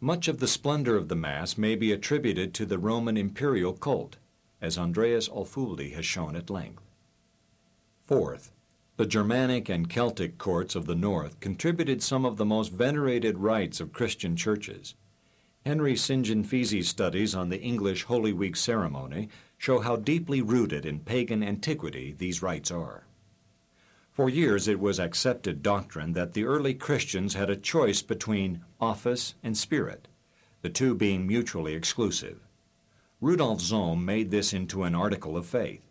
much of the splendor of the Mass may be attributed to the Roman imperial cult, as Andreas Alföldi has shown at length. Fourth, the Germanic and Celtic courts of the North contributed some of the most venerated rites of Christian churches. Henry John Feasey's studies on the English Holy Week ceremony show how deeply rooted in pagan antiquity these rites are. For years it was accepted doctrine that the early Christians had a choice between office and spirit, the two being mutually exclusive. Rudolf Sohm made this into an article of faith.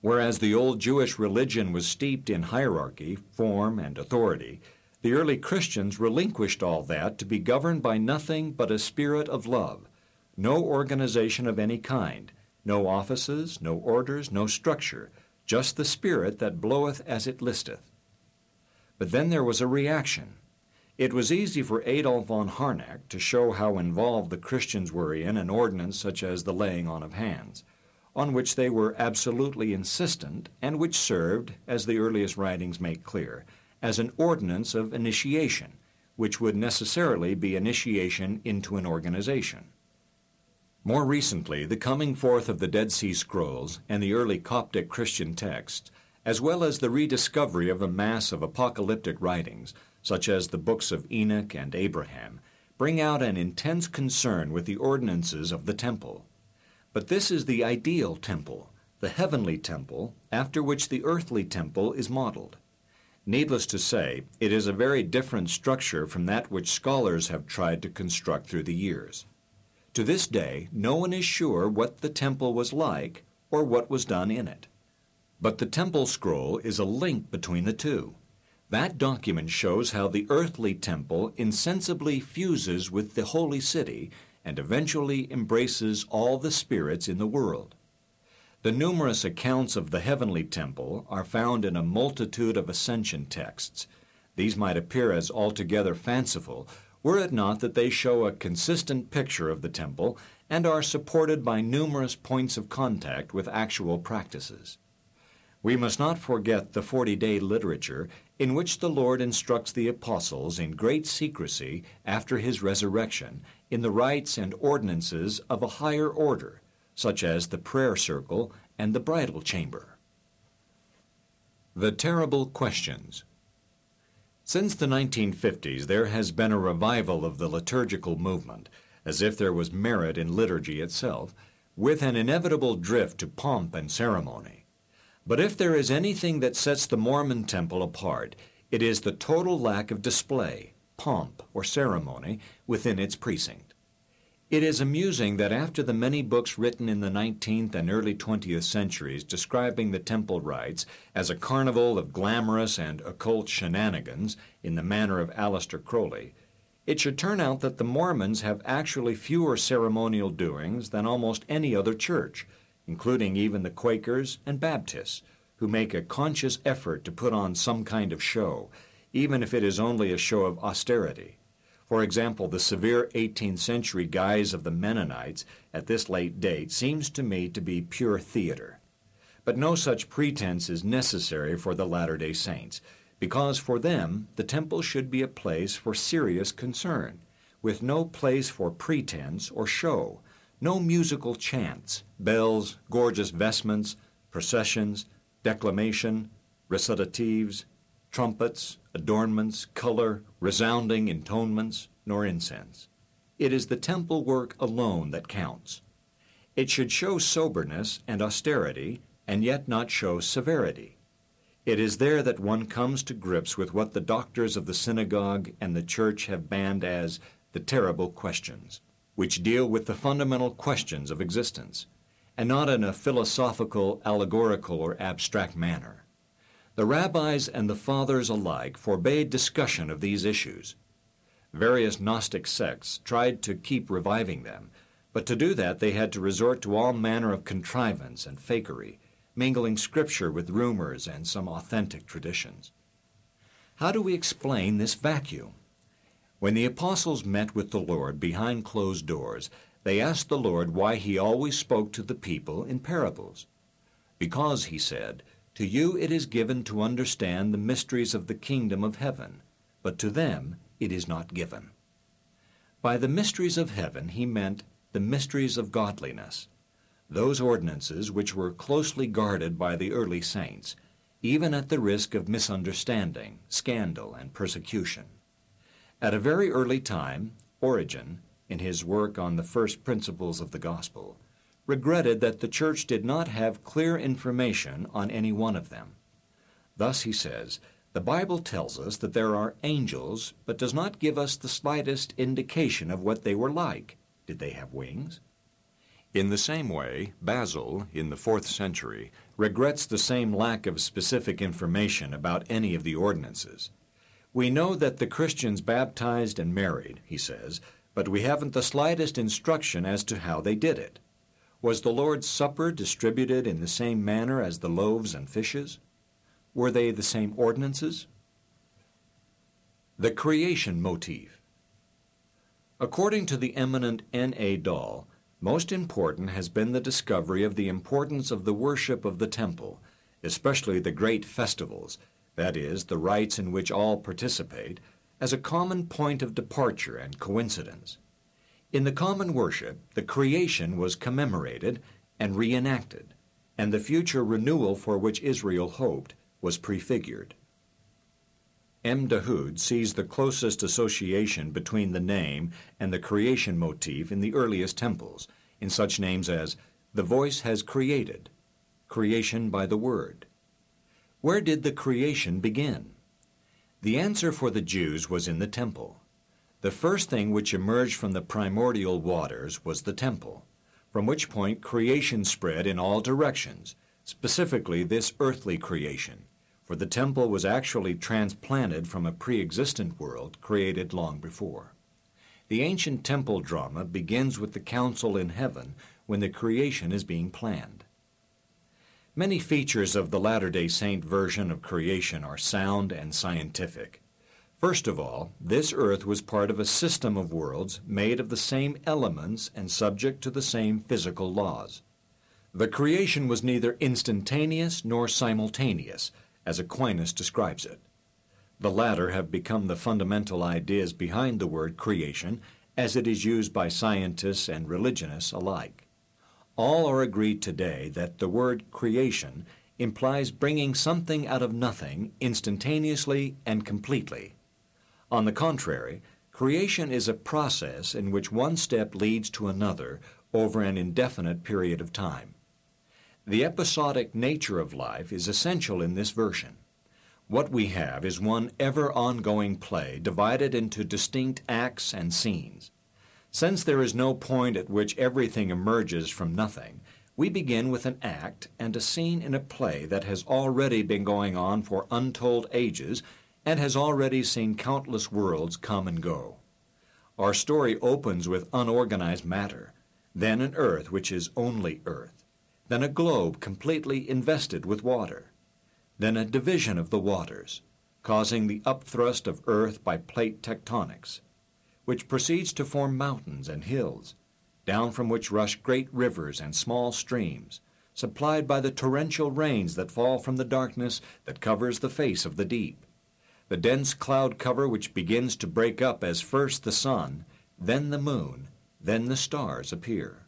Whereas the old Jewish religion was steeped in hierarchy, form, and authority, the early Christians relinquished all that to be governed by nothing but a spirit of love, no organization of any kind, no offices, no orders, no structure, just the Spirit that bloweth as it listeth. But then there was a reaction. It was easy for Adolf von Harnack to show how involved the Christians were in an ordinance such as the laying on of hands on which they were absolutely insistent, and which served, as the earliest writings make clear, as an ordinance of initiation, which would necessarily be initiation into an organization. More recently, the coming forth of the Dead Sea Scrolls and the early Coptic Christian texts, as well as the rediscovery of a mass of apocalyptic writings, such as the books of Enoch and Abraham, bring out an intense concern with the ordinances of the temple. But this is the ideal temple, the heavenly temple, after which the earthly temple is modeled. Needless to say, it is a very different structure from that which scholars have tried to construct through the years. To this day, no one is sure what the temple was like or what was done in it. But the temple scroll is a link between the two. That document shows how the earthly temple insensibly fuses with the holy city and eventually embraces all the spirits in the world. The numerous accounts of the heavenly temple are found in a multitude of ascension texts. These might appear as altogether fanciful, were it not that they show a consistent picture of the temple and are supported by numerous points of contact with actual practices. We must not forget the 40 day literature in which the Lord instructs the apostles in great secrecy after his resurrection in the rites and ordinances of a higher order, such as the prayer circle and the bridal chamber. The Terrible Questions Since the 1950s, there has been a revival of the liturgical movement, as if there was merit in liturgy itself, with an inevitable drift to pomp and ceremony. But if there is anything that sets the Mormon temple apart, it is the total lack of display, pomp, or ceremony within its precinct. It is amusing that after the many books written in the 19th and early 20th centuries describing the temple rites as a carnival of glamorous and occult shenanigans in the manner of Aleister Crowley, it should turn out that the Mormons have actually fewer ceremonial doings than almost any other church, including even the Quakers and Baptists, who make a conscious effort to put on some kind of show, even if it is only a show of austerity. For example, the severe 18th century guise of the Mennonites at this late date seems to me to be pure theater. But no such pretense is necessary for the Latter day Saints, because for them the temple should be a place for serious concern, with no place for pretense or show, no musical chants, bells, gorgeous vestments, processions, declamation, recitatives, trumpets, adornments, color, resounding intonements, nor incense. It is the temple work alone that counts. It should show soberness and austerity, and yet not show severity. It is there that one comes to grips with what the doctors of the synagogue and the church have banned as the terrible questions which deal with the fundamental questions of existence, and not in a philosophical, allegorical, or abstract manner. The rabbis and the fathers alike forbade discussion of these issues. Various Gnostic sects tried to keep reviving them, but to do that they had to resort to all manner of contrivance and fakery, mingling scripture with rumors and some authentic traditions. How do we explain this vacuum? When the apostles met with the Lord behind closed doors, they asked the Lord why he always spoke to the people in parables. Because, he said, to you it is given to understand the mysteries of the kingdom of heaven, but to them it is not given. By the mysteries of heaven he meant the mysteries of godliness, those ordinances which were closely guarded by the early saints, even at the risk of misunderstanding, scandal, and persecution. At a very early time, Origen, in his work on the first principles of the gospel, regretted that the church did not have clear information on any one of them. Thus, he says, the Bible tells us that there are angels, but does not give us the slightest indication of what they were like. Did they have wings? In the same way, Basil, in the fourth century, regrets the same lack of specific information about any of the ordinances. We know that the Christians baptized and married, he says, but we haven't the slightest instruction as to how they did it. Was the Lord's Supper distributed in the same manner as the loaves and fishes? Were they the same ordinances? The creation motif. According to the eminent N. A. Dahl, most important has been the discovery of the importance of the worship of the temple, especially the great festivals, that is, the rites in which all participate, as a common point of departure and coincidence. In the common worship, the creation was commemorated and reenacted, and the future renewal for which Israel hoped was prefigured. M. Dahood sees the closest association between the name and the creation motif in the earliest temples, in such names as the voice has created, creation by the word, where did the creation begin? The answer for the Jews was in the temple. The first thing which emerged from the primordial waters was the temple, from which point creation spread in all directions, specifically this earthly creation, for the temple was actually transplanted from a pre-existent world created long before. The ancient temple drama begins with the council in heaven when the creation is being planned. Many features of the Latter day Saint version of creation are sound and scientific. First of all, this earth was part of a system of worlds made of the same elements and subject to the same physical laws. The creation was neither instantaneous nor simultaneous, as Aquinas describes it. The latter have become the fundamental ideas behind the word creation as it is used by scientists and religionists alike. All are agreed today that the word creation implies bringing something out of nothing instantaneously and completely. On the contrary, creation is a process in which one step leads to another over an indefinite period of time. The episodic nature of life is essential in this version. What we have is one ever ongoing play divided into distinct acts and scenes. Since there is no point at which everything emerges from nothing, we begin with an act and a scene in a play that has already been going on for untold ages and has already seen countless worlds come and go. Our story opens with unorganized matter, then an earth which is only earth, then a globe completely invested with water, then a division of the waters, causing the upthrust of earth by plate tectonics, which proceeds to form mountains and hills, down from which rush great rivers and small streams, supplied by the torrential rains that fall from the darkness that covers the face of the deep. The dense cloud cover which begins to break up as first the sun, then the moon, then the stars appear.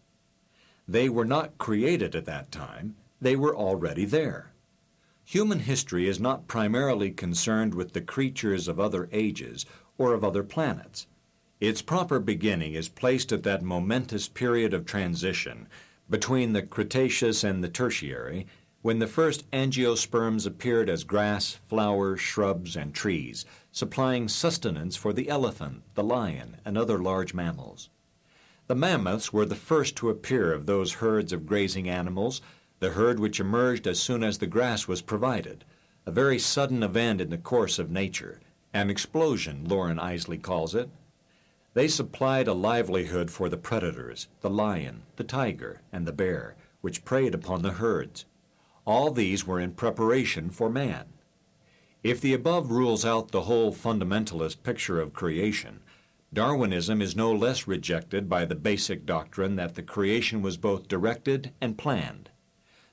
They were not created at that time, they were already there. Human history is not primarily concerned with the creatures of other ages or of other planets. Its proper beginning is placed at that momentous period of transition between the Cretaceous and the Tertiary, when the first angiosperms appeared as grass, flowers, shrubs, and trees, supplying sustenance for the elephant, the lion, and other large mammals. The mammoths were the first to appear of those herds of grazing animals, the herd which emerged as soon as the grass was provided, a very sudden event in the course of nature, an explosion, Loren Eiseley calls it, they supplied a livelihood for the predators, the lion, the tiger, and the bear, which preyed upon the herds. All these were in preparation for man. If the above rules out the whole fundamentalist picture of creation, Darwinism is no less rejected by the basic doctrine that the creation was both directed and planned.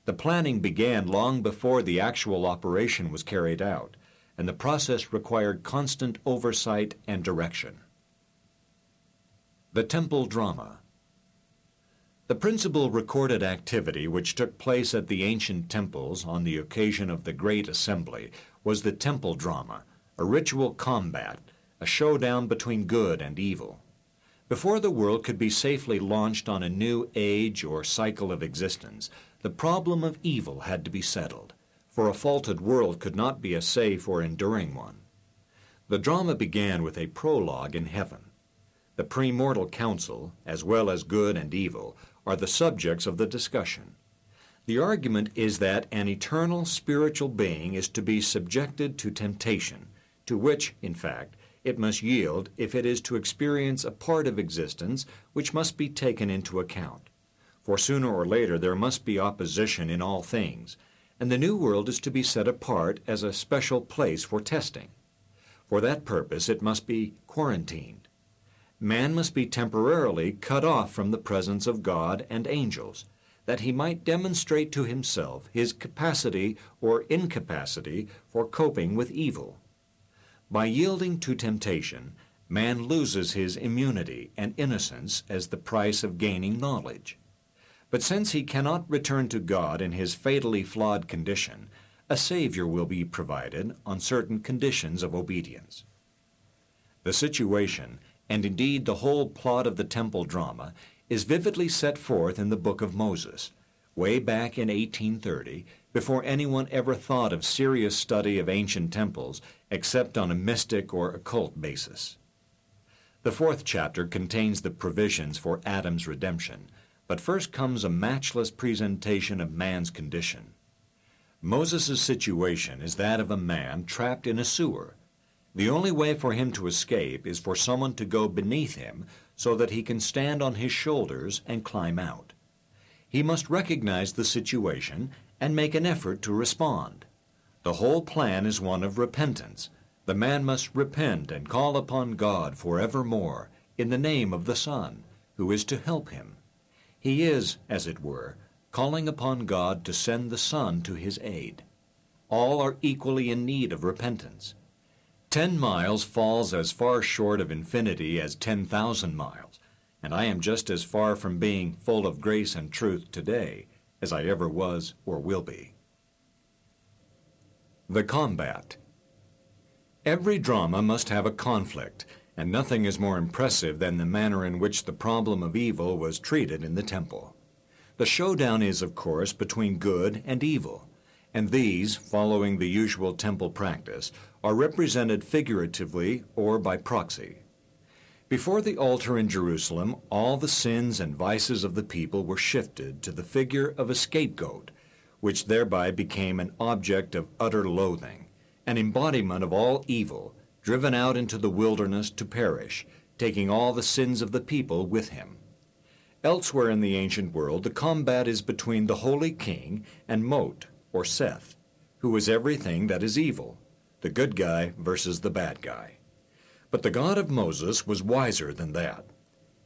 The planning began long before the actual operation was carried out, and the process required constant oversight and direction. The Temple Drama The principal recorded activity which took place at the ancient temples on the occasion of the Great Assembly was the Temple Drama, a ritual combat a showdown between good and evil. Before the world could be safely launched on a new age or cycle of existence, the problem of evil had to be settled, for a faulted world could not be a safe or enduring one. The drama began with a prologue in heaven. The premortal council, as well as good and evil, are the subjects of the discussion. The argument is that an eternal spiritual being is to be subjected to temptation, to which, in fact, it must yield if it is to experience a part of existence which must be taken into account. For sooner or later there must be opposition in all things, and the new world is to be set apart as a special place for testing. For that purpose it must be quarantined. Man must be temporarily cut off from the presence of God and angels, that he might demonstrate to himself his capacity or incapacity for coping with evil. By yielding to temptation, man loses his immunity and innocence as the price of gaining knowledge. But since he cannot return to God in his fatally flawed condition, a Savior will be provided on certain conditions of obedience. The situation, and indeed the whole plot of the temple drama, is vividly set forth in the book of Moses, way back in 1830, before anyone ever thought of serious study of ancient temples except on a mystic or occult basis. The fourth chapter contains the provisions for Adam's redemption, but first comes a matchless presentation of man's condition. Moses' situation is that of a man trapped in a sewer. The only way for him to escape is for someone to go beneath him so that he can stand on his shoulders and climb out. He must recognize the situation and make an effort to respond. The whole plan is one of repentance. The man must repent and call upon God forevermore in the name of the Son, who is to help him. He is, as it were, calling upon God to send the Son to his aid. All are equally in need of repentance. Ten miles falls as far short of infinity as ten thousand miles, and I am just as far from being full of grace and truth today as I ever was or will be. The Combat Every drama must have a conflict, and nothing is more impressive than the manner in which the problem of evil was treated in the temple. The showdown is, of course, between good and evil, and these, following the usual temple practice, are represented figuratively or by proxy. Before the altar in Jerusalem, all the sins and vices of the people were shifted to the figure of a scapegoat, which thereby became an object of utter loathing, an embodiment of all evil, driven out into the wilderness to perish, taking all the sins of the people with him. Elsewhere in the ancient world, the combat is between the holy king and Mot, or Seth, who is everything that is evil, the good guy versus the bad guy. But the God of Moses was wiser than that.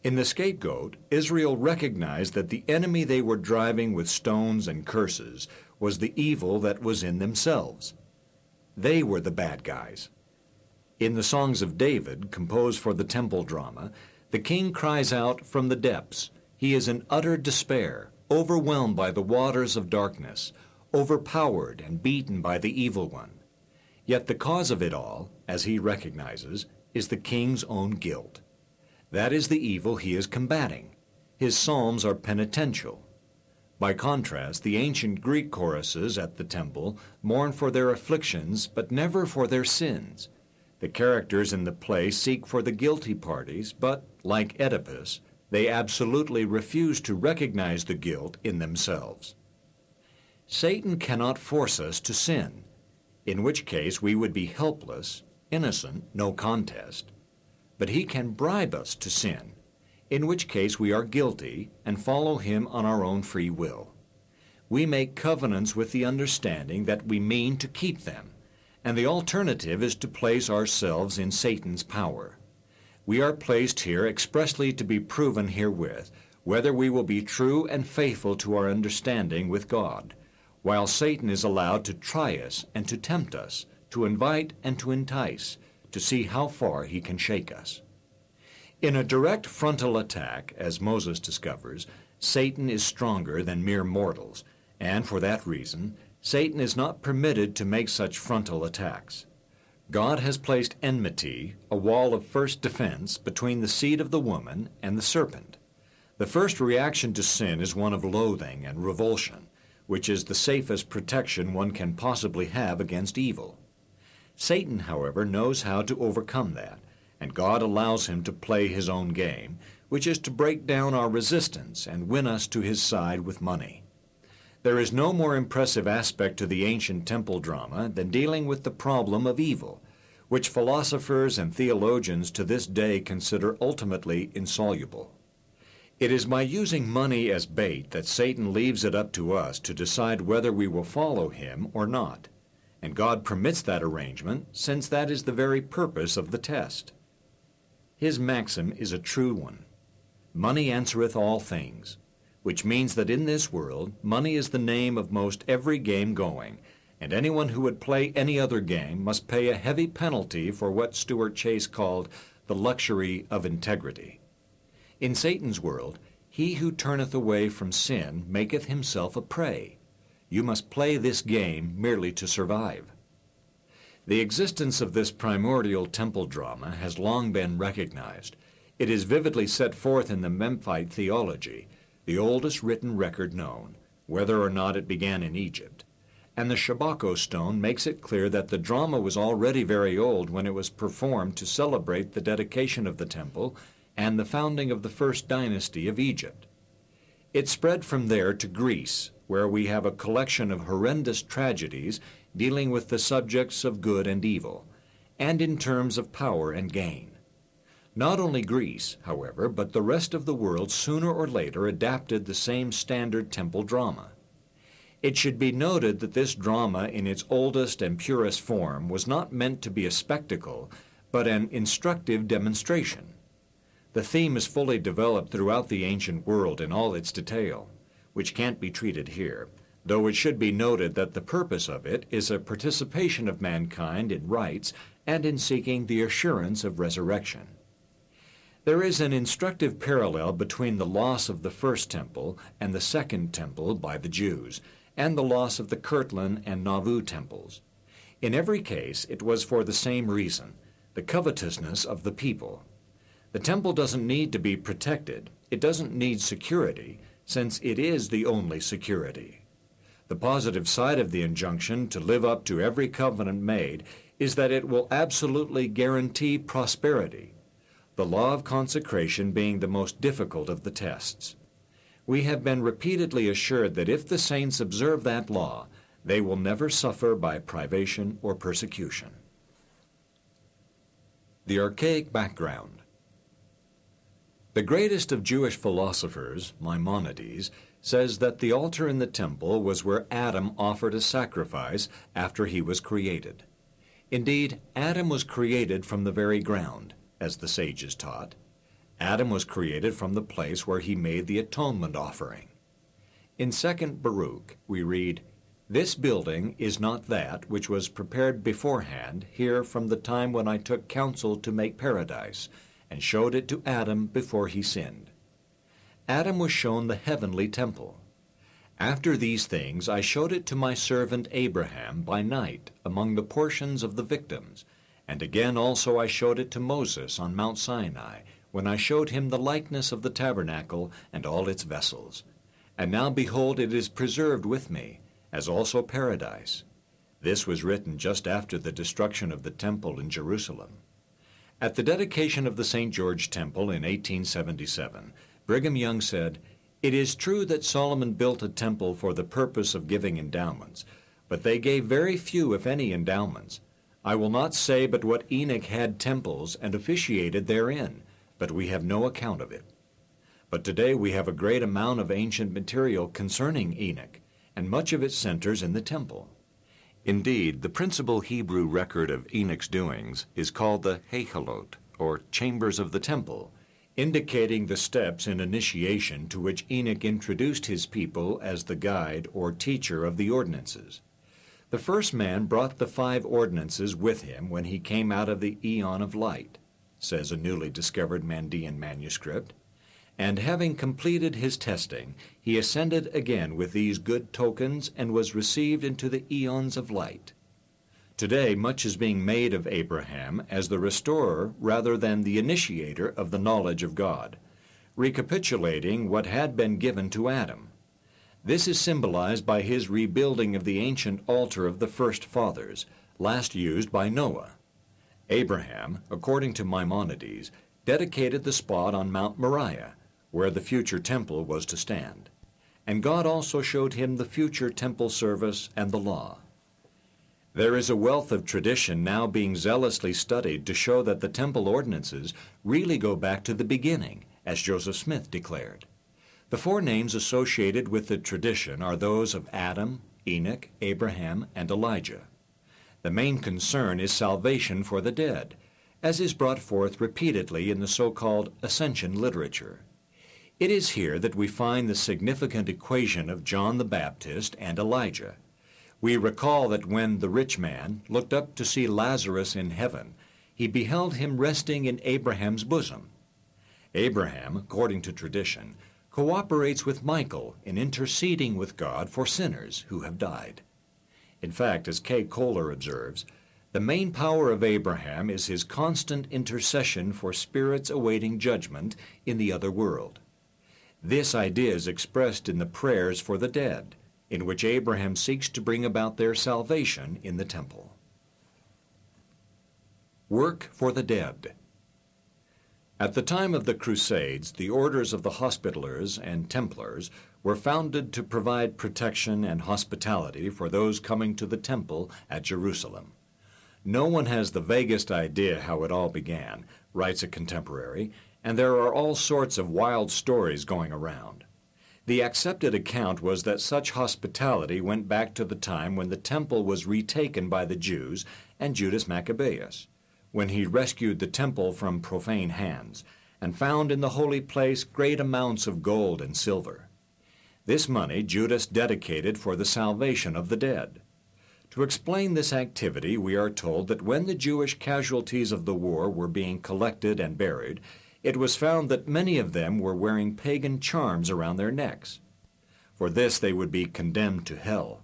In the scapegoat, Israel recognized that the enemy they were driving with stones and curses was the evil that was in themselves. They were the bad guys. In the Songs of David, composed for the temple drama, the king cries out from the depths. He is in utter despair, overwhelmed by the waters of darkness, overpowered and beaten by the evil one. Yet the cause of it all, as he recognizes, is the king's own guilt. That is the evil he is combating. His psalms are penitential. By contrast, the ancient Greek choruses at the temple mourn for their afflictions, but never for their sins. The characters in the play seek for the guilty parties, but, like Oedipus, they absolutely refuse to recognize the guilt in themselves. Satan cannot force us to sin, in which case we would be helpless innocent, no contest. But he can bribe us to sin, in which case we are guilty and follow him on our own free will. We make covenants with the understanding that we mean to keep them, and the alternative is to place ourselves in Satan's power. we are placed here expressly to be proven herewith whether we will be true and faithful to our understanding with God, while Satan is allowed to try us and to tempt us, to invite and to entice, to see how far he can shake us. In a direct frontal attack, as Moses discovers, Satan is stronger than mere mortals, and for that reason, Satan is not permitted to make such frontal attacks. God has placed enmity, a wall of first defense, between the seed of the woman and the serpent. The first reaction to sin is one of loathing and revulsion, which is the safest protection one can possibly have against evil. Satan, however, knows how to overcome that, and God allows him to play his own game, which is to break down our resistance and win us to his side with money. There is no more impressive aspect to the ancient temple drama than dealing with the problem of evil, which philosophers and theologians to this day consider ultimately insoluble. It is by using money as bait that Satan leaves it up to us to decide whether we will follow him or not. And God permits that arrangement, since that is the very purpose of the test. His maxim is a true one Money answereth all things, which means that in this world, money is the name of most every game going, and anyone who would play any other game must pay a heavy penalty for what Stuart Chase called the luxury of integrity. In Satan's world, he who turneth away from sin maketh himself a prey. You must play this game merely to survive. The existence of this primordial temple drama has long been recognized. It is vividly set forth in the Memphite theology, the oldest written record known, whether or not it began in Egypt. And the Shabako stone makes it clear that the drama was already very old when it was performed to celebrate the dedication of the temple and the founding of the first dynasty of Egypt. It spread from there to Greece, where we have a collection of horrendous tragedies dealing with the subjects of good and evil, and in terms of power and gain. Not only Greece, however, but the rest of the world sooner or later adapted the same standard temple drama. It should be noted that this drama in its oldest and purest form was not meant to be a spectacle, but an instructive demonstration. The theme is fully developed throughout the ancient world in all its detail, which can't be treated here, though it should be noted that the purpose of it is a participation of mankind in rites and in seeking the assurance of resurrection. There is an instructive parallel between the loss of the first temple and the second temple by the Jews, and the loss of the Kirtland and Nauvoo temples. In every case, it was for the same reason the covetousness of the people. The temple doesn't need to be protected. It doesn't need security, since it is the only security. The positive side of the injunction to live up to every covenant made is that it will absolutely guarantee prosperity, the law of consecration being the most difficult of the tests. We have been repeatedly assured that if the saints observe that law, they will never suffer by privation or persecution. The archaic background. The greatest of Jewish philosophers, Maimonides, says that the altar in the temple was where Adam offered a sacrifice after he was created. Indeed, Adam was created from the very ground, as the sages taught. Adam was created from the place where he made the atonement offering. In 2nd Baruch, we read, This building is not that which was prepared beforehand here from the time when I took counsel to make paradise, and showed it to Adam before he sinned. Adam was shown the heavenly temple. After these things I showed it to my servant Abraham by night among the portions of the victims, and again also I showed it to Moses on Mount Sinai, when I showed him the likeness of the tabernacle and all its vessels. And now behold, it is preserved with me, as also paradise. This was written just after the destruction of the temple in Jerusalem. At the dedication of the St. George Temple in 1877, Brigham Young said, It is true that Solomon built a temple for the purpose of giving endowments, but they gave very few, if any, endowments. I will not say but what Enoch had temples and officiated therein, but we have no account of it. But today we have a great amount of ancient material concerning Enoch, and much of it centers in the temple. Indeed, the principal Hebrew record of Enoch's doings is called the Hechalot, or chambers of the temple, indicating the steps in initiation to which Enoch introduced his people as the guide or teacher of the ordinances. The first man brought the five ordinances with him when he came out of the eon of light, says a newly discovered Mandean manuscript. And having completed his testing, he ascended again with these good tokens and was received into the eons of light. Today, much is being made of Abraham as the restorer rather than the initiator of the knowledge of God, recapitulating what had been given to Adam. This is symbolized by his rebuilding of the ancient altar of the first fathers, last used by Noah. Abraham, according to Maimonides, dedicated the spot on Mount Moriah, where the future temple was to stand. And God also showed him the future temple service and the law. There is a wealth of tradition now being zealously studied to show that the temple ordinances really go back to the beginning, as Joseph Smith declared. The four names associated with the tradition are those of Adam, Enoch, Abraham, and Elijah. The main concern is salvation for the dead, as is brought forth repeatedly in the so-called ascension literature. It is here that we find the significant equation of John the Baptist and Elijah. We recall that when the rich man looked up to see Lazarus in heaven, he beheld him resting in Abraham's bosom. Abraham, according to tradition, cooperates with Michael in interceding with God for sinners who have died. In fact, as Kay Kohler observes, the main power of Abraham is his constant intercession for spirits awaiting judgment in the other world. This idea is expressed in the prayers for the dead, in which Abraham seeks to bring about their salvation in the temple. Work for the Dead At the time of the Crusades, the orders of the Hospitallers and Templars were founded to provide protection and hospitality for those coming to the temple at Jerusalem. No one has the vaguest idea how it all began, writes a contemporary, and there are all sorts of wild stories going around. The accepted account was that such hospitality went back to the time when the temple was retaken by the Jews and Judas Maccabeus, when he rescued the temple from profane hands and found in the holy place great amounts of gold and silver. This money Judas dedicated for the salvation of the dead. To explain this activity, we are told that when the Jewish casualties of the war were being collected and buried, it was found that many of them were wearing pagan charms around their necks. For this they would be condemned to hell.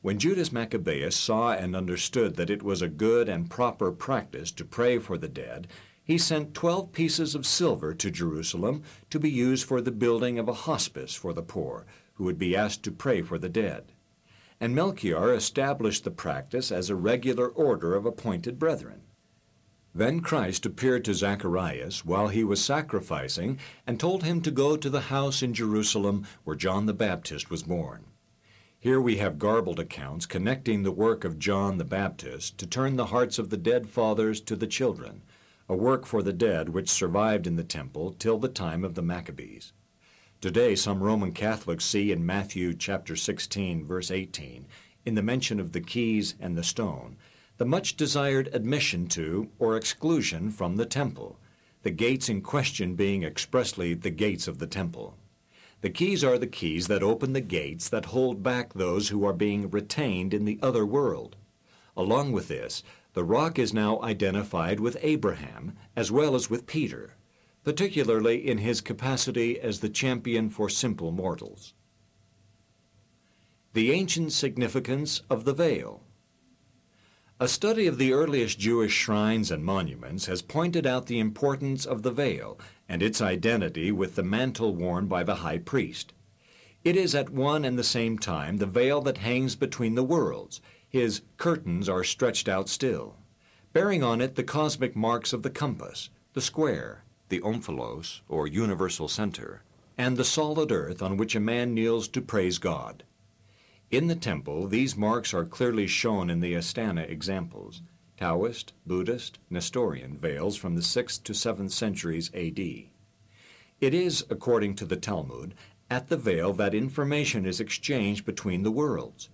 When Judas Maccabeus saw and understood that it was a good and proper practice to pray for the dead, he sent twelve pieces of silver to Jerusalem to be used for the building of a hospice for the poor, who would be asked to pray for the dead. And Melchior established the practice as a regular order of appointed brethren. Then Christ appeared to Zacharias while he was sacrificing and told him to go to the house in Jerusalem where John the Baptist was born. Here we have garbled accounts connecting the work of John the Baptist to turn the hearts of the dead fathers to the children, a work for the dead which survived in the temple till the time of the Maccabees. Today some Roman Catholics see in Matthew chapter 16 verse 18 in the mention of the keys and the stone the much desired admission to or exclusion from the temple, the gates in question being expressly the gates of the temple. The keys are the keys that open the gates that hold back those who are being retained in the other world. Along with this, the rock is now identified with Abraham as well as with Peter, particularly in his capacity as the champion for simple mortals. The ancient significance of the veil. A study of the earliest Jewish shrines and monuments has pointed out the importance of the veil and its identity with the mantle worn by the high priest. It is at one and the same time the veil that hangs between the worlds. His curtains are stretched out still, bearing on it the cosmic marks of the compass, the square, the omphalos, or universal center, and the solid earth on which a man kneels to praise God. In the temple, these marks are clearly shown in the Astana examples Taoist, Buddhist, Nestorian veils from the 6th to 7th centuries AD. It is, according to the Talmud, at the veil that information is exchanged between the worlds.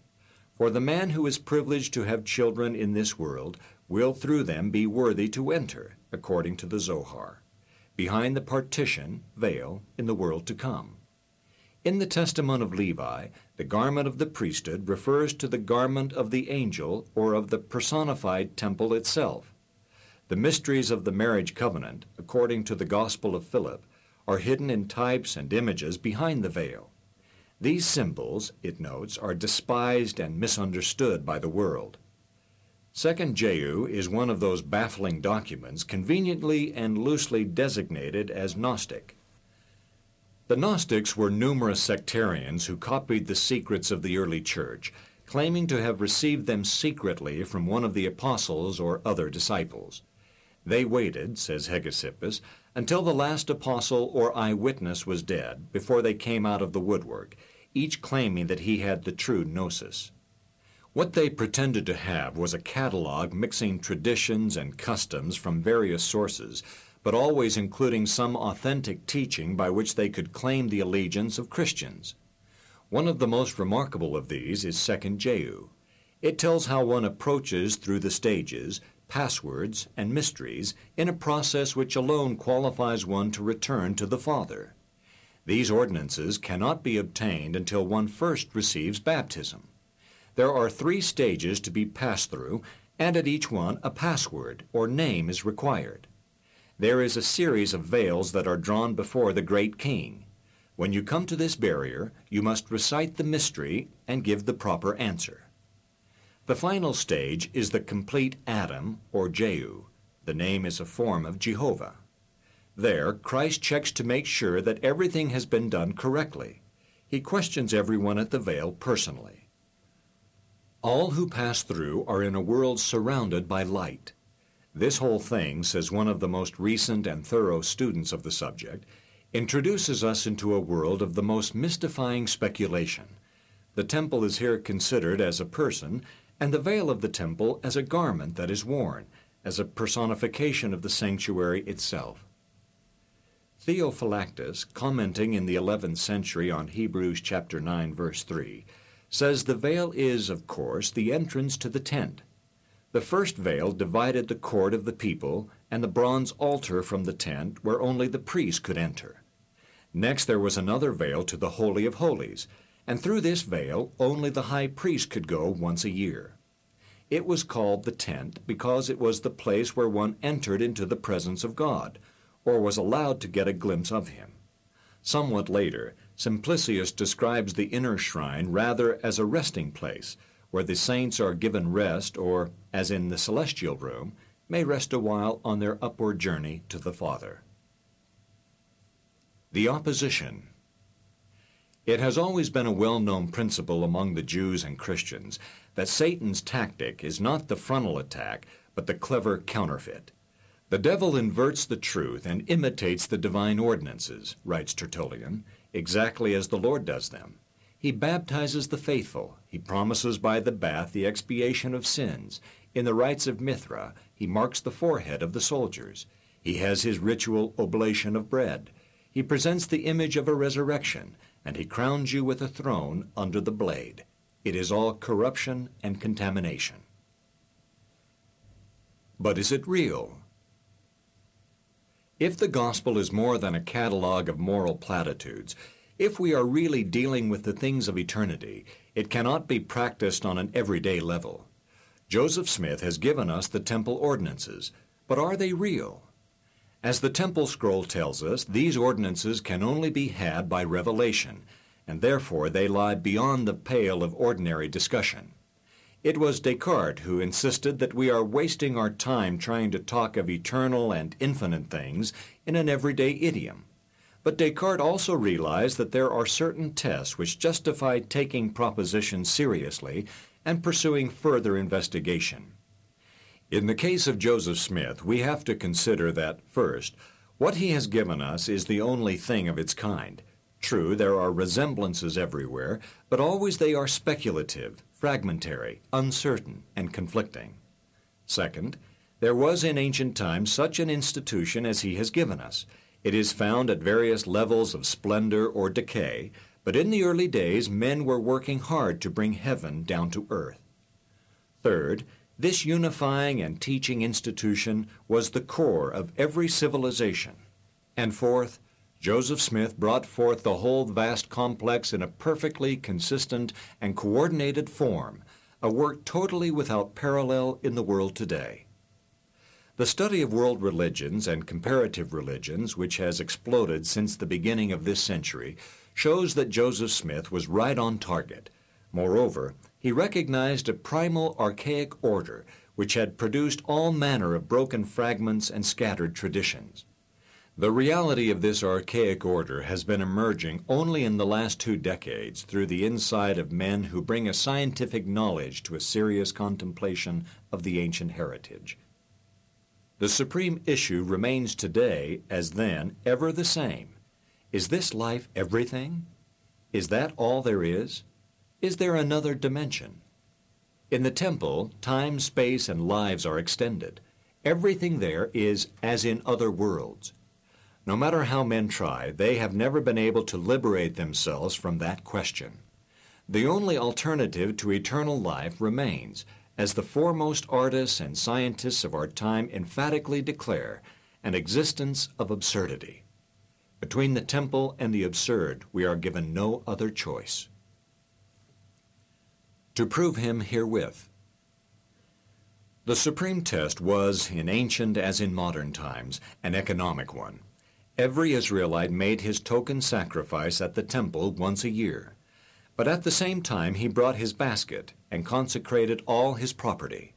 For the man who is privileged to have children in this world will through them be worthy to enter, according to the Zohar. Behind the partition, veil, in the world to come. In the Testament of Levi, the garment of the priesthood refers to the garment of the angel or of the personified temple itself. The mysteries of the marriage covenant, according to the Gospel of Philip, are hidden in types and images behind the veil. These symbols, it notes, are despised and misunderstood by the world. Second Jeu is one of those baffling documents conveniently and loosely designated as Gnostic. The Gnostics were numerous sectarians who copied the secrets of the early church, claiming to have received them secretly from one of the apostles or other disciples. They waited, says Hegesippus, until the last apostle or eyewitness was dead before they came out of the woodwork, each claiming that he had the true gnosis. What they pretended to have was a catalog mixing traditions and customs from various sources, but always including some authentic teaching by which they could claim the allegiance of Christians. One of the most remarkable of these is Second Jeu. It tells how one approaches through the stages, passwords, and mysteries in a process which alone qualifies one to return to the Father. These ordinances cannot be obtained until one first receives baptism. There are three stages to be passed through, and at each one a password or name is required. There is a series of veils that are drawn before the great king. When you come to this barrier, you must recite the mystery and give the proper answer. The final stage is the complete Adam, or Jeu. The name is a form of Jehovah. There, Christ checks to make sure that everything has been done correctly. He questions everyone at the veil personally. All who pass through are in a world surrounded by light. This whole thing, says one of the most recent and thorough students of the subject, introduces us into a world of the most mystifying speculation. The temple is here considered as a person, and the veil of the temple as a garment that is worn, as a personification of the sanctuary itself. Theophylactus, commenting in the 11th century on Hebrews chapter 9 verse 3, says the veil is, of course, the entrance to the tent, the first veil divided the court of the people and the bronze altar from the tent where only the priest could enter. Next there was another veil to the Holy of Holies, and through this veil only the high priest could go once a year. It was called the tent because it was the place where one entered into the presence of God, or was allowed to get a glimpse of him. Somewhat later, Simplicius describes the inner shrine rather as a resting place, where the saints are given rest, or, as in the celestial room, may rest a while on their upward journey to the Father. The Opposition It has always been a well known principle among the Jews and Christians that Satan's tactic is not the frontal attack, but the clever counterfeit. The devil inverts the truth and imitates the divine ordinances, writes Tertullian, exactly as the Lord does them. He baptizes the faithful. He promises by the bath the expiation of sins. In the rites of Mithra, he marks the forehead of the soldiers. He has his ritual oblation of bread. He presents the image of a resurrection, and he crowns you with a throne under the blade. It is all corruption and contamination. But is it real? If the gospel is more than a catalog of moral platitudes, if we are really dealing with the things of eternity, it cannot be practiced on an everyday level. Joseph Smith has given us the temple ordinances, but are they real? As the temple scroll tells us, these ordinances can only be had by revelation, and therefore they lie beyond the pale of ordinary discussion. It was Descartes who insisted that we are wasting our time trying to talk of eternal and infinite things in an everyday idiom. But Descartes also realized that there are certain tests which justify taking propositions seriously and pursuing further investigation. In the case of Joseph Smith, we have to consider that, first, what he has given us is the only thing of its kind. True, there are resemblances everywhere, but always they are speculative, fragmentary, uncertain, and conflicting. Second, there was in ancient times such an institution as he has given us. It is found at various levels of splendor or decay, but in the early days men were working hard to bring heaven down to earth. Third, This unifying and teaching institution was the core of every civilization. And fourth, Joseph Smith brought forth the whole vast complex in a perfectly consistent and coordinated form, a work totally without parallel in the world today. The study of world religions and comparative religions, which has exploded since the beginning of this century, shows that Joseph Smith was right on target. Moreover, he recognized a primal archaic order which had produced all manner of broken fragments and scattered traditions. The reality of this archaic order has been emerging only in the last two decades through the insight of men who bring a scientific knowledge to a serious contemplation of the ancient heritage. The supreme issue remains today, as then, ever the same. Is this life everything? Is that all there is? Is there another dimension? In the temple, time, space, and lives are extended. Everything there is as in other worlds. No matter how men try, they have never been able to liberate themselves from that question. The only alternative to eternal life remains, as the foremost artists and scientists of our time emphatically declare, an existence of absurdity. Between the temple and the absurd, we are given no other choice. To prove him herewith. The supreme test was, in ancient as in modern times, an economic one. Every Israelite made his token sacrifice at the temple once a year. But at the same time he brought his basket and consecrated all his property.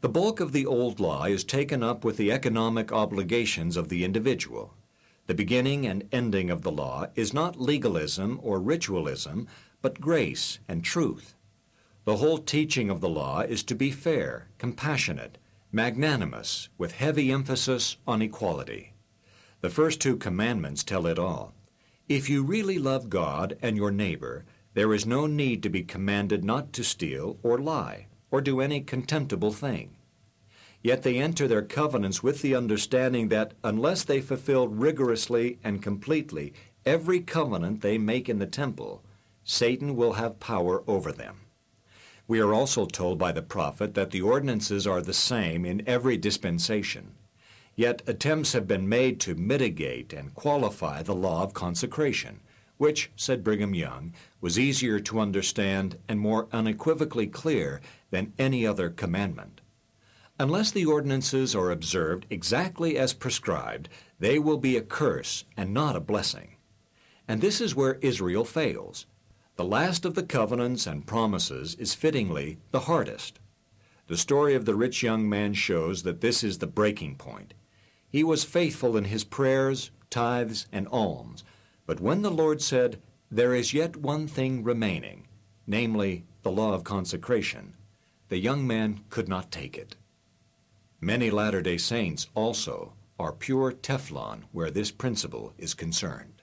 The bulk of the old law is taken up with the economic obligations of the individual. The beginning and ending of the law is not legalism or ritualism, but grace and truth. The whole teaching of the law is to be fair, compassionate, magnanimous, with heavy emphasis on equality. The first two commandments tell it all. If you really love God and your neighbor, there is no need to be commanded not to steal or lie or do any contemptible thing. Yet they enter their covenants with the understanding that unless they fulfill rigorously and completely every covenant they make in the temple, Satan will have power over them. We are also told by the prophet that the ordinances are the same in every dispensation. Yet attempts have been made to mitigate and qualify the law of consecration, which, said Brigham Young, was easier to understand and more unequivocally clear than any other commandment. Unless the ordinances are observed exactly as prescribed, they will be a curse and not a blessing. And this is where Israel fails. The last of the covenants and promises is fittingly the hardest. The story of the rich young man shows that this is the breaking point. He was faithful in his prayers, tithes, and alms, but when the Lord said, There is yet one thing remaining, namely the law of consecration, the young man could not take it. Many Latter day Saints also are pure Teflon where this principle is concerned.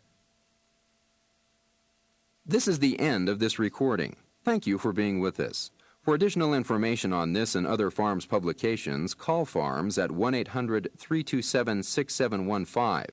This is the end of this recording. Thank you for being with us. For additional information on this and other FARMS publications, call FARMS at 1 800 327 6715